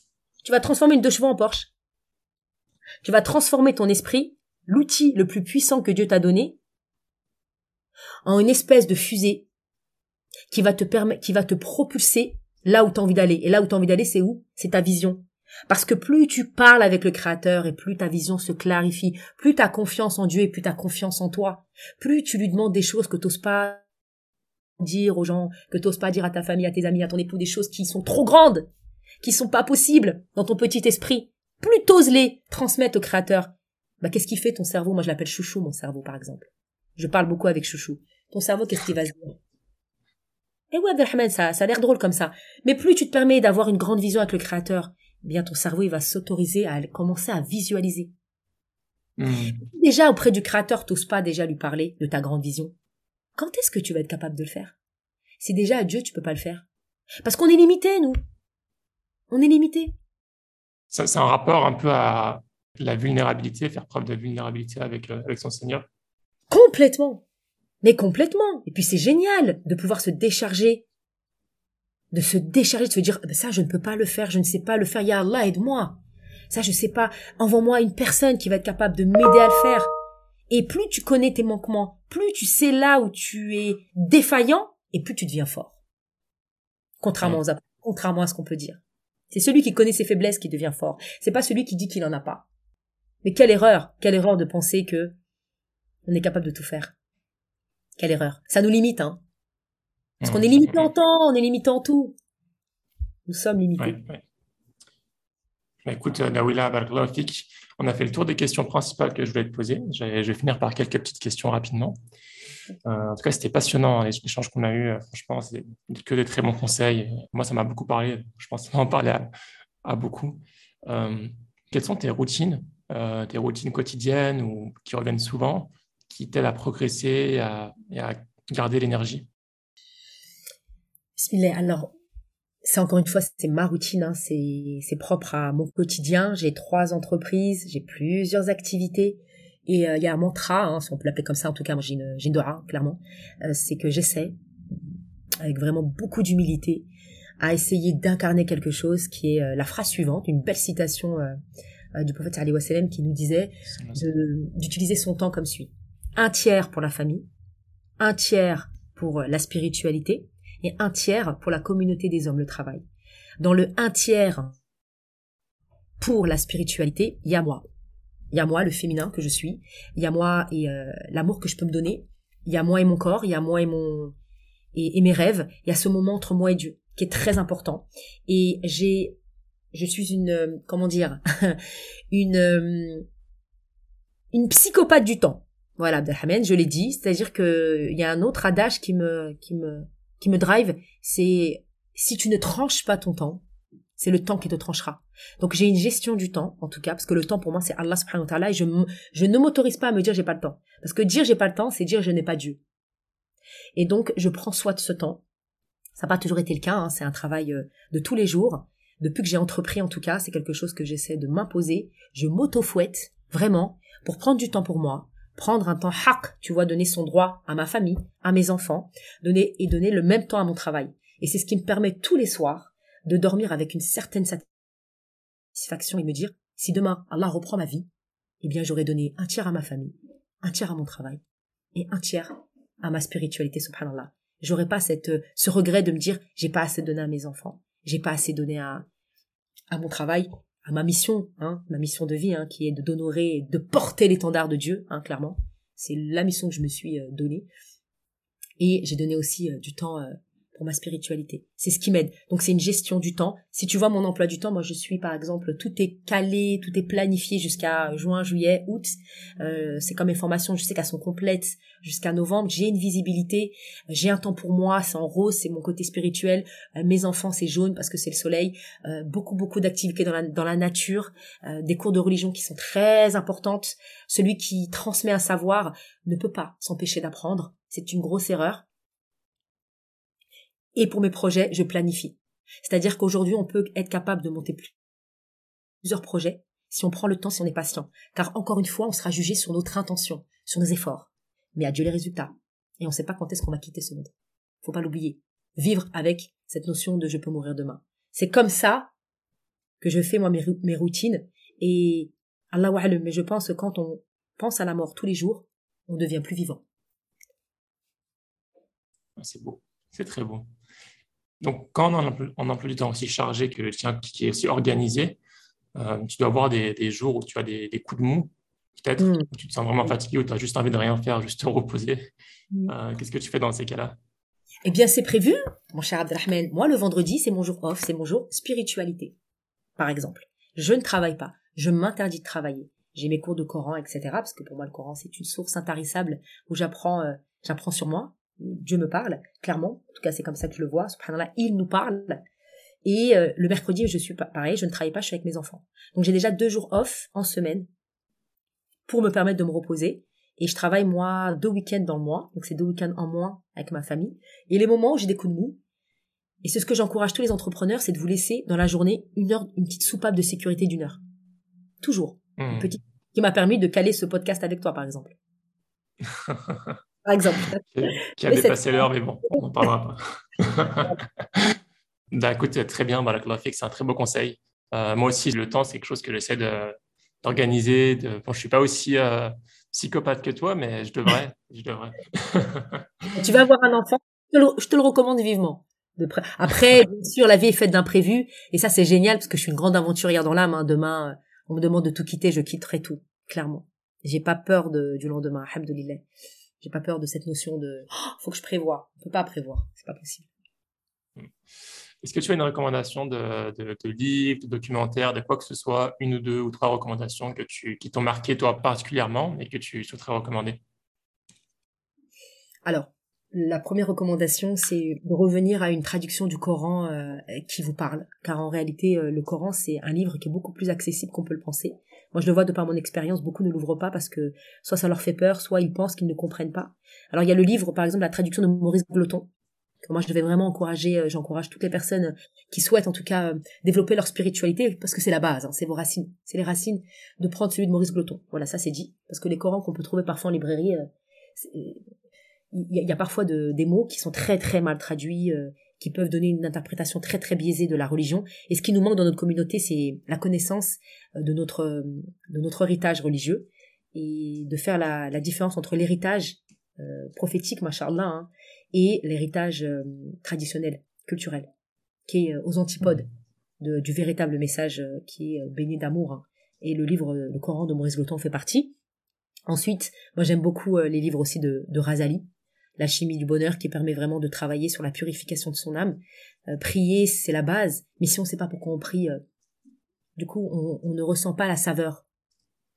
Tu vas transformer une deux chevaux en Porsche. Tu vas transformer ton esprit, l'outil le plus puissant que Dieu t'a donné, en une espèce de fusée qui va te permettre, qui va te propulser là où tu as envie d'aller. Et là où tu as envie d'aller, c'est où? C'est ta vision. Parce que plus tu parles avec le Créateur et plus ta vision se clarifie, plus tu as confiance en Dieu et plus tu as confiance en toi, plus tu lui demandes des choses que t'oses pas dire aux gens, que t'oses pas dire à ta famille, à tes amis, à ton époux, des choses qui sont trop grandes, qui sont pas possibles dans ton petit esprit. Plus t'oses les transmettre au Créateur. Bah, qu'est-ce qui fait ton cerveau? Moi, je l'appelle chouchou, mon cerveau, par exemple. Je parle beaucoup avec chouchou. Ton cerveau, qu'est-ce qu'il va se dire? Eh ouais, Abdelrahman, ça, ça a l'air drôle comme ça. Mais plus tu te permets d'avoir une grande vision avec le Créateur, eh bien ton cerveau il va s'autoriser à commencer à visualiser. Hmm. Déjà auprès du Créateur, t'oses pas déjà lui parler de ta grande vision. Quand est-ce que tu vas être capable de le faire? Si déjà à Dieu tu peux pas le faire, parce qu'on est limité nous. On est limité. Ça, c'est un rapport un peu à la vulnérabilité, faire preuve de vulnérabilité avec, euh, avec son Seigneur. Complètement. Mais complètement. Et puis c'est génial de pouvoir se décharger, de se décharger, de se dire, ben ça je ne peux pas le faire, je ne sais pas le faire, ya Allah aide-moi. Ça je sais pas, envoie-moi une personne qui va être capable de m'aider à le faire. Et plus tu connais tes manquements, plus tu sais là où tu es défaillant, et plus tu deviens fort. Contrairement, aux, contrairement à ce qu'on peut dire. C'est celui qui connaît ses faiblesses qui devient fort. C'est pas celui qui dit qu'il en a pas. Mais quelle erreur, quelle erreur de penser que on est capable de tout faire. Quelle erreur. Ça nous limite, hein. Parce qu'on est limité en temps, on est limité en tout. Nous sommes limités. Bah, écoute, euh, Nawila on a fait le tour des questions principales que je voulais te poser. Je vais, finir par quelques petites questions rapidement. Euh, en tout cas, c'était passionnant les échanges qu'on a eus. Euh, franchement, c'est que des très bons conseils. Moi, ça m'a beaucoup parlé. Je pense en parler à, beaucoup. quelles sont tes routines, tes routines quotidiennes ou qui reviennent souvent qui t'aide à progresser et à, garder l'énergie? Alors, c'est encore une fois, c'est ma routine, hein, c'est propre à mon quotidien. J'ai trois entreprises, j'ai plusieurs activités. Et euh, il y a un mantra, hein, si on peut l'appeler comme ça, en tout cas, moi j'ai une, une Dora, clairement, euh, c'est que j'essaie, avec vraiment beaucoup d'humilité, à essayer d'incarner quelque chose qui est euh, la phrase suivante, une belle citation du prophète Ali Wassalem qui nous disait d'utiliser son temps comme suit un tiers pour la famille, un tiers pour la spiritualité et un tiers pour la communauté des hommes, le travail. Dans le un tiers pour la spiritualité, il y a moi. Il y a moi, le féminin que je suis. Il y a moi et euh, l'amour que je peux me donner. Il y a moi et mon corps. Il y a moi et mon et, mes rêves. Il y a ce moment entre moi et Dieu qui est très important. Et j'ai, je suis une, euh, comment dire, (laughs) une, une psychopathe du temps. Voilà, Abdelhamed, je l'ai dit, c'est-à-dire que il y a un autre adage qui me qui me qui me drive, c'est si tu ne tranches pas ton temps, c'est le temps qui te tranchera. Donc j'ai une gestion du temps en tout cas parce que le temps pour moi c'est Allah subhanahu wa ta'ala et je ne m'autorise pas à me dire j'ai pas le temps parce que dire j'ai pas le temps, c'est dire je n'ai pas Dieu. Et donc je prends soin de ce temps. Ça n'a pas toujours été le cas, hein, c'est un travail euh, de tous les jours. Depuis que j'ai entrepris en tout cas, c'est quelque chose que j'essaie de m'imposer. Je m'auto-fouette vraiment pour prendre du temps pour moi, prendre un temps haq, tu vois, donner son droit à ma famille, à mes enfants, donner et donner le même temps à mon travail. Et c'est ce qui me permet tous les soirs de dormir avec une certaine satisfaction et me dire, si demain Allah reprend ma vie, eh bien j'aurai donné un tiers à ma famille, un tiers à mon travail et un tiers à ma spiritualité, subhanallah. J'aurai pas cette, ce regret de me dire, j'ai pas assez donné à mes enfants, j'ai pas assez donné à, à mon travail, à ma mission, hein, ma mission de vie, hein, qui est d'honorer, de porter l'étendard de Dieu, hein, clairement. C'est la mission que je me suis euh, donnée. Et j'ai donné aussi euh, du temps euh, pour ma spiritualité. C'est ce qui m'aide. Donc c'est une gestion du temps. Si tu vois mon emploi du temps, moi je suis par exemple, tout est calé, tout est planifié jusqu'à juin, juillet, août. Euh, c'est comme mes formations, je sais qu'elles sont complètes jusqu'à novembre. J'ai une visibilité, j'ai un temps pour moi, c'est en rose, c'est mon côté spirituel. Euh, mes enfants, c'est jaune parce que c'est le soleil. Euh, beaucoup, beaucoup d'activités dans la, dans la nature, des cours de religion qui sont très importantes. Celui qui transmet un savoir ne peut pas s'empêcher d'apprendre. C'est une grosse erreur et pour mes projets, je planifie. C'est-à-dire qu'aujourd'hui, on peut être capable de monter plusieurs projets si on prend le temps, si on est patient. Car encore une fois, on sera jugé sur notre intention, sur nos efforts. mais à Dieu les résultats. Et on ne sait pas quand est-ce qu'on va quitter ce monde. Faut pas l'oublier. Vivre avec cette notion de je peux mourir demain. C'est comme ça que je fais moi mes, routines et Allah mais je pense que quand on pense à la mort tous les jours, on devient plus vivant. C'est beau, c'est très beau. Donc, quand on a un emploi du temps aussi chargé que le tien, qui est aussi organisé, euh, tu dois avoir des, jours où tu as des, coups de mou, peut-être, mm. où tu te sens vraiment fatigué, où tu as juste envie de rien faire, juste te reposer. Mm. Euh, qu'est-ce que tu fais dans ces cas-là? Eh bien, c'est prévu, mon cher Abdelrahman. Moi, le vendredi, c'est mon jour off, c'est mon jour spiritualité, par exemple. Je ne travaille pas, je m'interdis de travailler. J'ai mes cours de Coran, etc. Parce que pour moi, le Coran, c'est une source intarissable où j'apprends, euh, j'apprends sur moi, Dieu me parle, clairement. En tout cas, c'est comme ça que je le vois. Subhanallah, il nous parle. Et euh, le mercredi, je suis pareil, je ne travaille pas, je suis avec mes enfants. Donc j'ai déjà deux jours off en semaine pour me permettre de me reposer. Et je travaille moi deux week-ends dans le mois, donc c'est deux week-ends en moins avec ma famille. Et les moments où j'ai des coups de mou, et c'est ce que j'encourage tous les entrepreneurs, c'est de vous laisser dans la journée une heure, une petite soupape de sécurité d'une heure. Toujours. Une mmh. petite qui m'a permis de caler ce podcast avec toi, par exemple. (laughs) par exemple. Qui a dépassé l'heure, mais bon, (laughs) on n'en parlera pas. (laughs) bah, écoute, très bien, c'est un très beau conseil. Euh, moi aussi, le temps, c'est quelque chose que j'essaie d'organiser. De, bon, je suis pas aussi euh, psychopathe que toi, mais je devrais. je devrais. (laughs) tu vas avoir un enfant, je te le, recommande vivement. Après, bien sûr, la vie est faite d'imprévus, et ça, c'est génial parce que je suis une grande aventurière dans l'âme. Hein. Demain, on me demande de tout quitter, je quitterai tout, clairement. J'ai pas peur de, du lendemain, alhamdoulilah. J'ai pas peur de cette notion de oh, faut que je prévoie. On peut pas prévoir, c'est pas possible. Hmm. Est-ce que tu as une recommandation de, de, de, livre, de documentaire, de quoi que ce soit, une ou deux ou trois recommandations que tu, qui t'ont marqué toi particulièrement et que tu souhaiterais recommander? Alors, la première recommandation, c'est de revenir à une traduction du Coran euh, qui vous parle, car en réalité, euh, le Coran, c'est un livre qui est beaucoup plus accessible qu'on peut le penser. Moi, je le vois de par mon expérience, beaucoup ne l'ouvrent pas parce que soit ça leur fait peur, soit ils pensent qu'ils ne comprennent pas. Alors, il y a le livre, par exemple, la traduction de Maurice Gloton, que moi, je devais vraiment encourager, euh, j'encourage toutes les personnes qui souhaitent, en tout cas, développer leur spiritualité, parce que c'est la base, hein, c'est vos racines, c'est les racines, de prendre celui de Maurice Gloton. Voilà, ça c'est dit, parce que les Corans qu'on peut trouver parfois en librairie, il y, a parfois de, des mots qui sont très très mal traduits, euh, qui peuvent donner une interprétation très très biaisée de la religion. Et ce qui nous manque dans notre communauté, c'est la connaissance euh, de notre euh, de notre héritage religieux et de faire la, la différence entre l'héritage prophétique, machallah, hein, et l'héritage traditionnel, culturel, qui est aux antipodes de, du véritable message qui est baigné d'amour. Hein. Et le livre, le Coran de Maurice Gloton fait partie. Ensuite, moi j'aime beaucoup les livres aussi de, de Razali, la chimie du bonheur qui permet vraiment de travailler sur la purification de son âme. Euh, prier, c'est la base, mais si on ne sait pas pourquoi on prie, euh, du coup, on, ne ressent pas la saveur.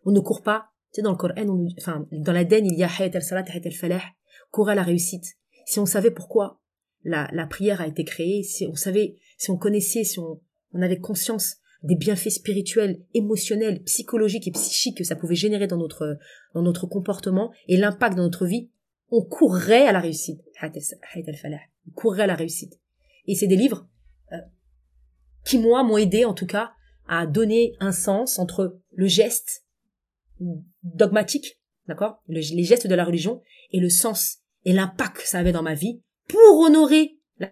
On ne court pas. Tu sais, dans le Coran, enfin, dans l'Aden, il y a hayat al-salat, hayat al-falah, courir à la réussite. Si on savait pourquoi la, la prière a été créée, si on savait, si on connaissait, si on, on avait conscience des bienfaits spirituels, émotionnels, psychologiques et psychiques que ça pouvait générer dans notre, dans notre comportement et l'impact dans notre vie, on courrait à la réussite. On courrait à la réussite. Et c'est des livres euh, qui, moi, m'ont aidé, en tout cas, à donner un sens entre le geste dogmatique, d'accord, les gestes de la religion, et le sens et l'impact que ça avait dans ma vie pour honorer la,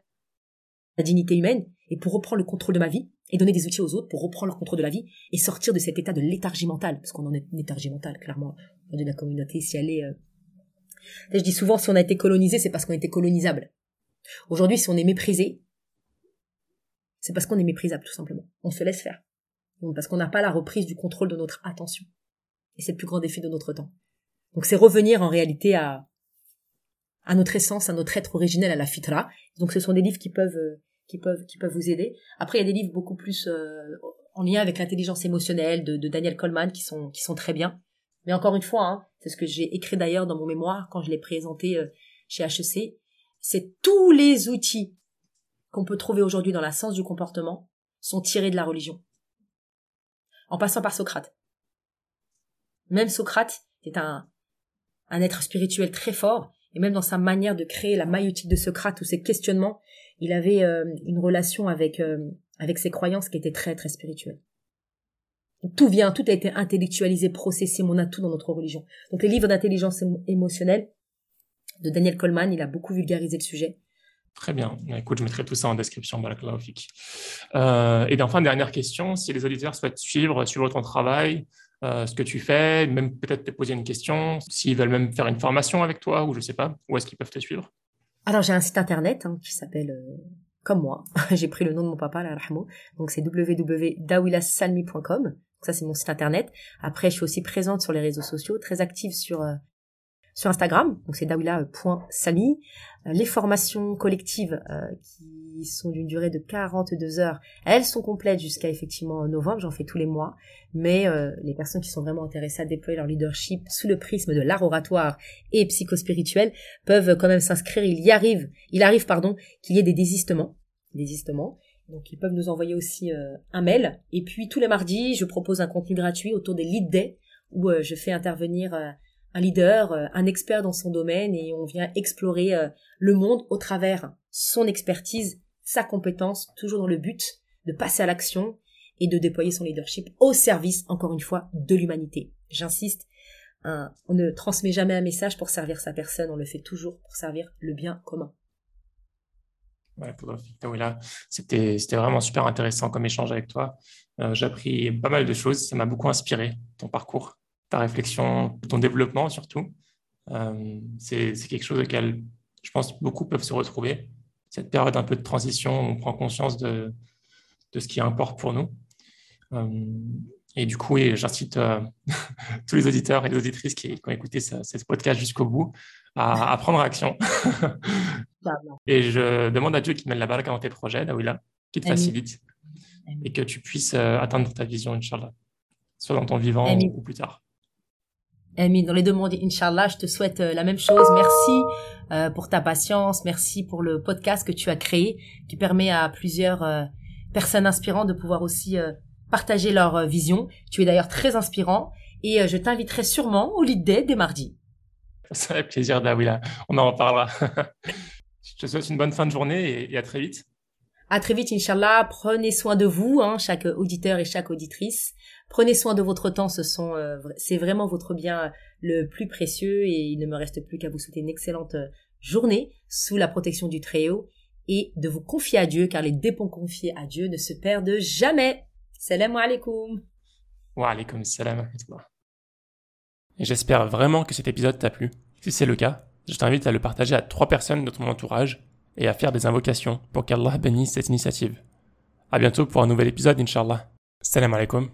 dignité humaine et pour reprendre le contrôle de ma vie et donner des outils aux autres pour reprendre le contrôle de la vie et sortir de cet état de léthargie mentale, parce qu'on en est léthargie mentale, clairement, dans la communauté, si elle est euh, je dis souvent, si on a été colonisé, c'est parce qu'on était colonisable. Aujourd'hui, si on est méprisé, c'est parce qu'on est méprisable, tout simplement. On se laisse faire. parce qu'on n'a pas la reprise du contrôle de notre attention. Et c'est le plus grand défi de notre temps. Donc c'est revenir en réalité à, à notre essence, à notre être originel, à la fitra. Donc ce sont des livres qui peuvent, euh, qui peuvent, qui peuvent vous aider. Après, il y a des livres beaucoup plus euh, en lien avec l'intelligence émotionnelle de, de, Daniel Coleman qui sont, qui sont très bien. Mais encore une fois, hein, c'est ce que j'ai écrit d'ailleurs dans mon mémoire quand je l'ai présenté euh, chez HEC, c'est tous les outils qu'on peut trouver aujourd'hui dans la science du comportement sont tirés de la religion. En passant par Socrate. Même Socrate est un, être spirituel très fort, et même dans sa manière de créer la maïotique de Socrate ou ses questionnements, il avait euh, une relation avec, euh, avec ses croyances qui était très très spirituelle. Tout vient, tout a été intellectualisé, processé, on a tout dans notre religion. Donc les livres d'intelligence émotionnelle, de Daniel Coleman. Il a beaucoup vulgarisé le sujet. Très bien. Écoute, je mettrai tout ça en description. Euh, et enfin, dernière question, si les auditeurs souhaitent suivre, suivre ton travail, euh, ce que tu fais, même peut-être te poser une question, s'ils veulent même faire une formation avec toi, ou je sais pas, où est-ce qu'ils peuvent te suivre? Alors, j'ai un site internet hein, qui s'appelle, euh, comme moi, (laughs) j'ai pris le nom de mon papa, la donc c'est www.dawilasalmi.com. Ça, c'est mon site internet. Après, je suis aussi présente sur les réseaux sociaux, très active sur euh, sur Instagram, donc c'est dawila.sami. Euh, les formations collectives euh, qui sont d'une durée de 42 heures, elles sont complètes jusqu'à effectivement novembre, j'en fais tous les mois, mais les personnes qui sont vraiment intéressées à déployer leur leadership sous le prisme de l'art oratoire et psychospirituel peuvent quand même s'inscrire. Il y arrive, il arrive pardon, qu'il y ait des désistements, désistements, donc ils peuvent nous envoyer aussi euh, un mail. Et puis tous les mardis, je propose un contenu gratuit autour des lead day où euh, je fais intervenir euh, un leader, un expert dans son domaine et on vient explorer le monde au travers son expertise, sa compétence, toujours dans le but de passer à l'action et de déployer son leadership au service, encore une fois, de l'humanité. J'insiste, on ne transmet jamais un message pour servir sa personne, on le fait toujours pour servir le bien commun. C'était vraiment super intéressant comme échange avec toi. Euh, j'ai appris pas mal de choses. Ça m'a beaucoup inspiré ton parcours, ta réflexion, ton développement surtout. Euh, c'est quelque chose auquel je pense beaucoup peuvent se retrouver. Cette période un peu de transition, on prend conscience de, de ce qui importe pour nous. Euh, et du coup, j'incite (laughs) tous les auditeurs et les auditrices qui, qui ont écouté ce, ce podcast jusqu'au bout à, prendre action. (laughs) et je demande à Dieu qu'il mène la baraka dans tes projets, là où il a, qu'il te facilite et que tu puisses euh, atteindre ta vision, Inch'Allah, soit dans ton vivant ou, plus tard. Amin. Dans les deux mondes, Inch'Allah, je te souhaite euh, la même chose. Merci euh, pour ta patience. Merci pour le podcast que tu as créé, qui permet à plusieurs personnes inspirantes de pouvoir aussi partager leur vision. Tu es d'ailleurs très inspirant et je t'inviterai sûrement au lead day dès mardi. (laughs) Ça fait plaisir, Dawila. On en reparlera. (laughs) Je te souhaite une bonne fin de journée et, à très vite. À très vite, Inch'Allah. Prenez soin de vous, hein, chaque auditeur et chaque auditrice. Prenez soin de votre temps. Ce sont, euh, c'est vraiment votre bien le plus précieux et il ne me reste plus qu'à vous souhaiter une excellente euh, journée sous la protection du Très-Haut et de vous confier à Dieu car les dépôts confiés à Dieu ne se perdent jamais. Salam alaikum. Wa alaikum salam j'espère vraiment que cet épisode t'a plu. Si c'est le cas, je t'invite à le partager à trois personnes de ton entourage et à faire des invocations pour qu'Allah bénisse cette initiative. À bientôt pour un nouvel épisode, Inch'Allah. Salam alaikum.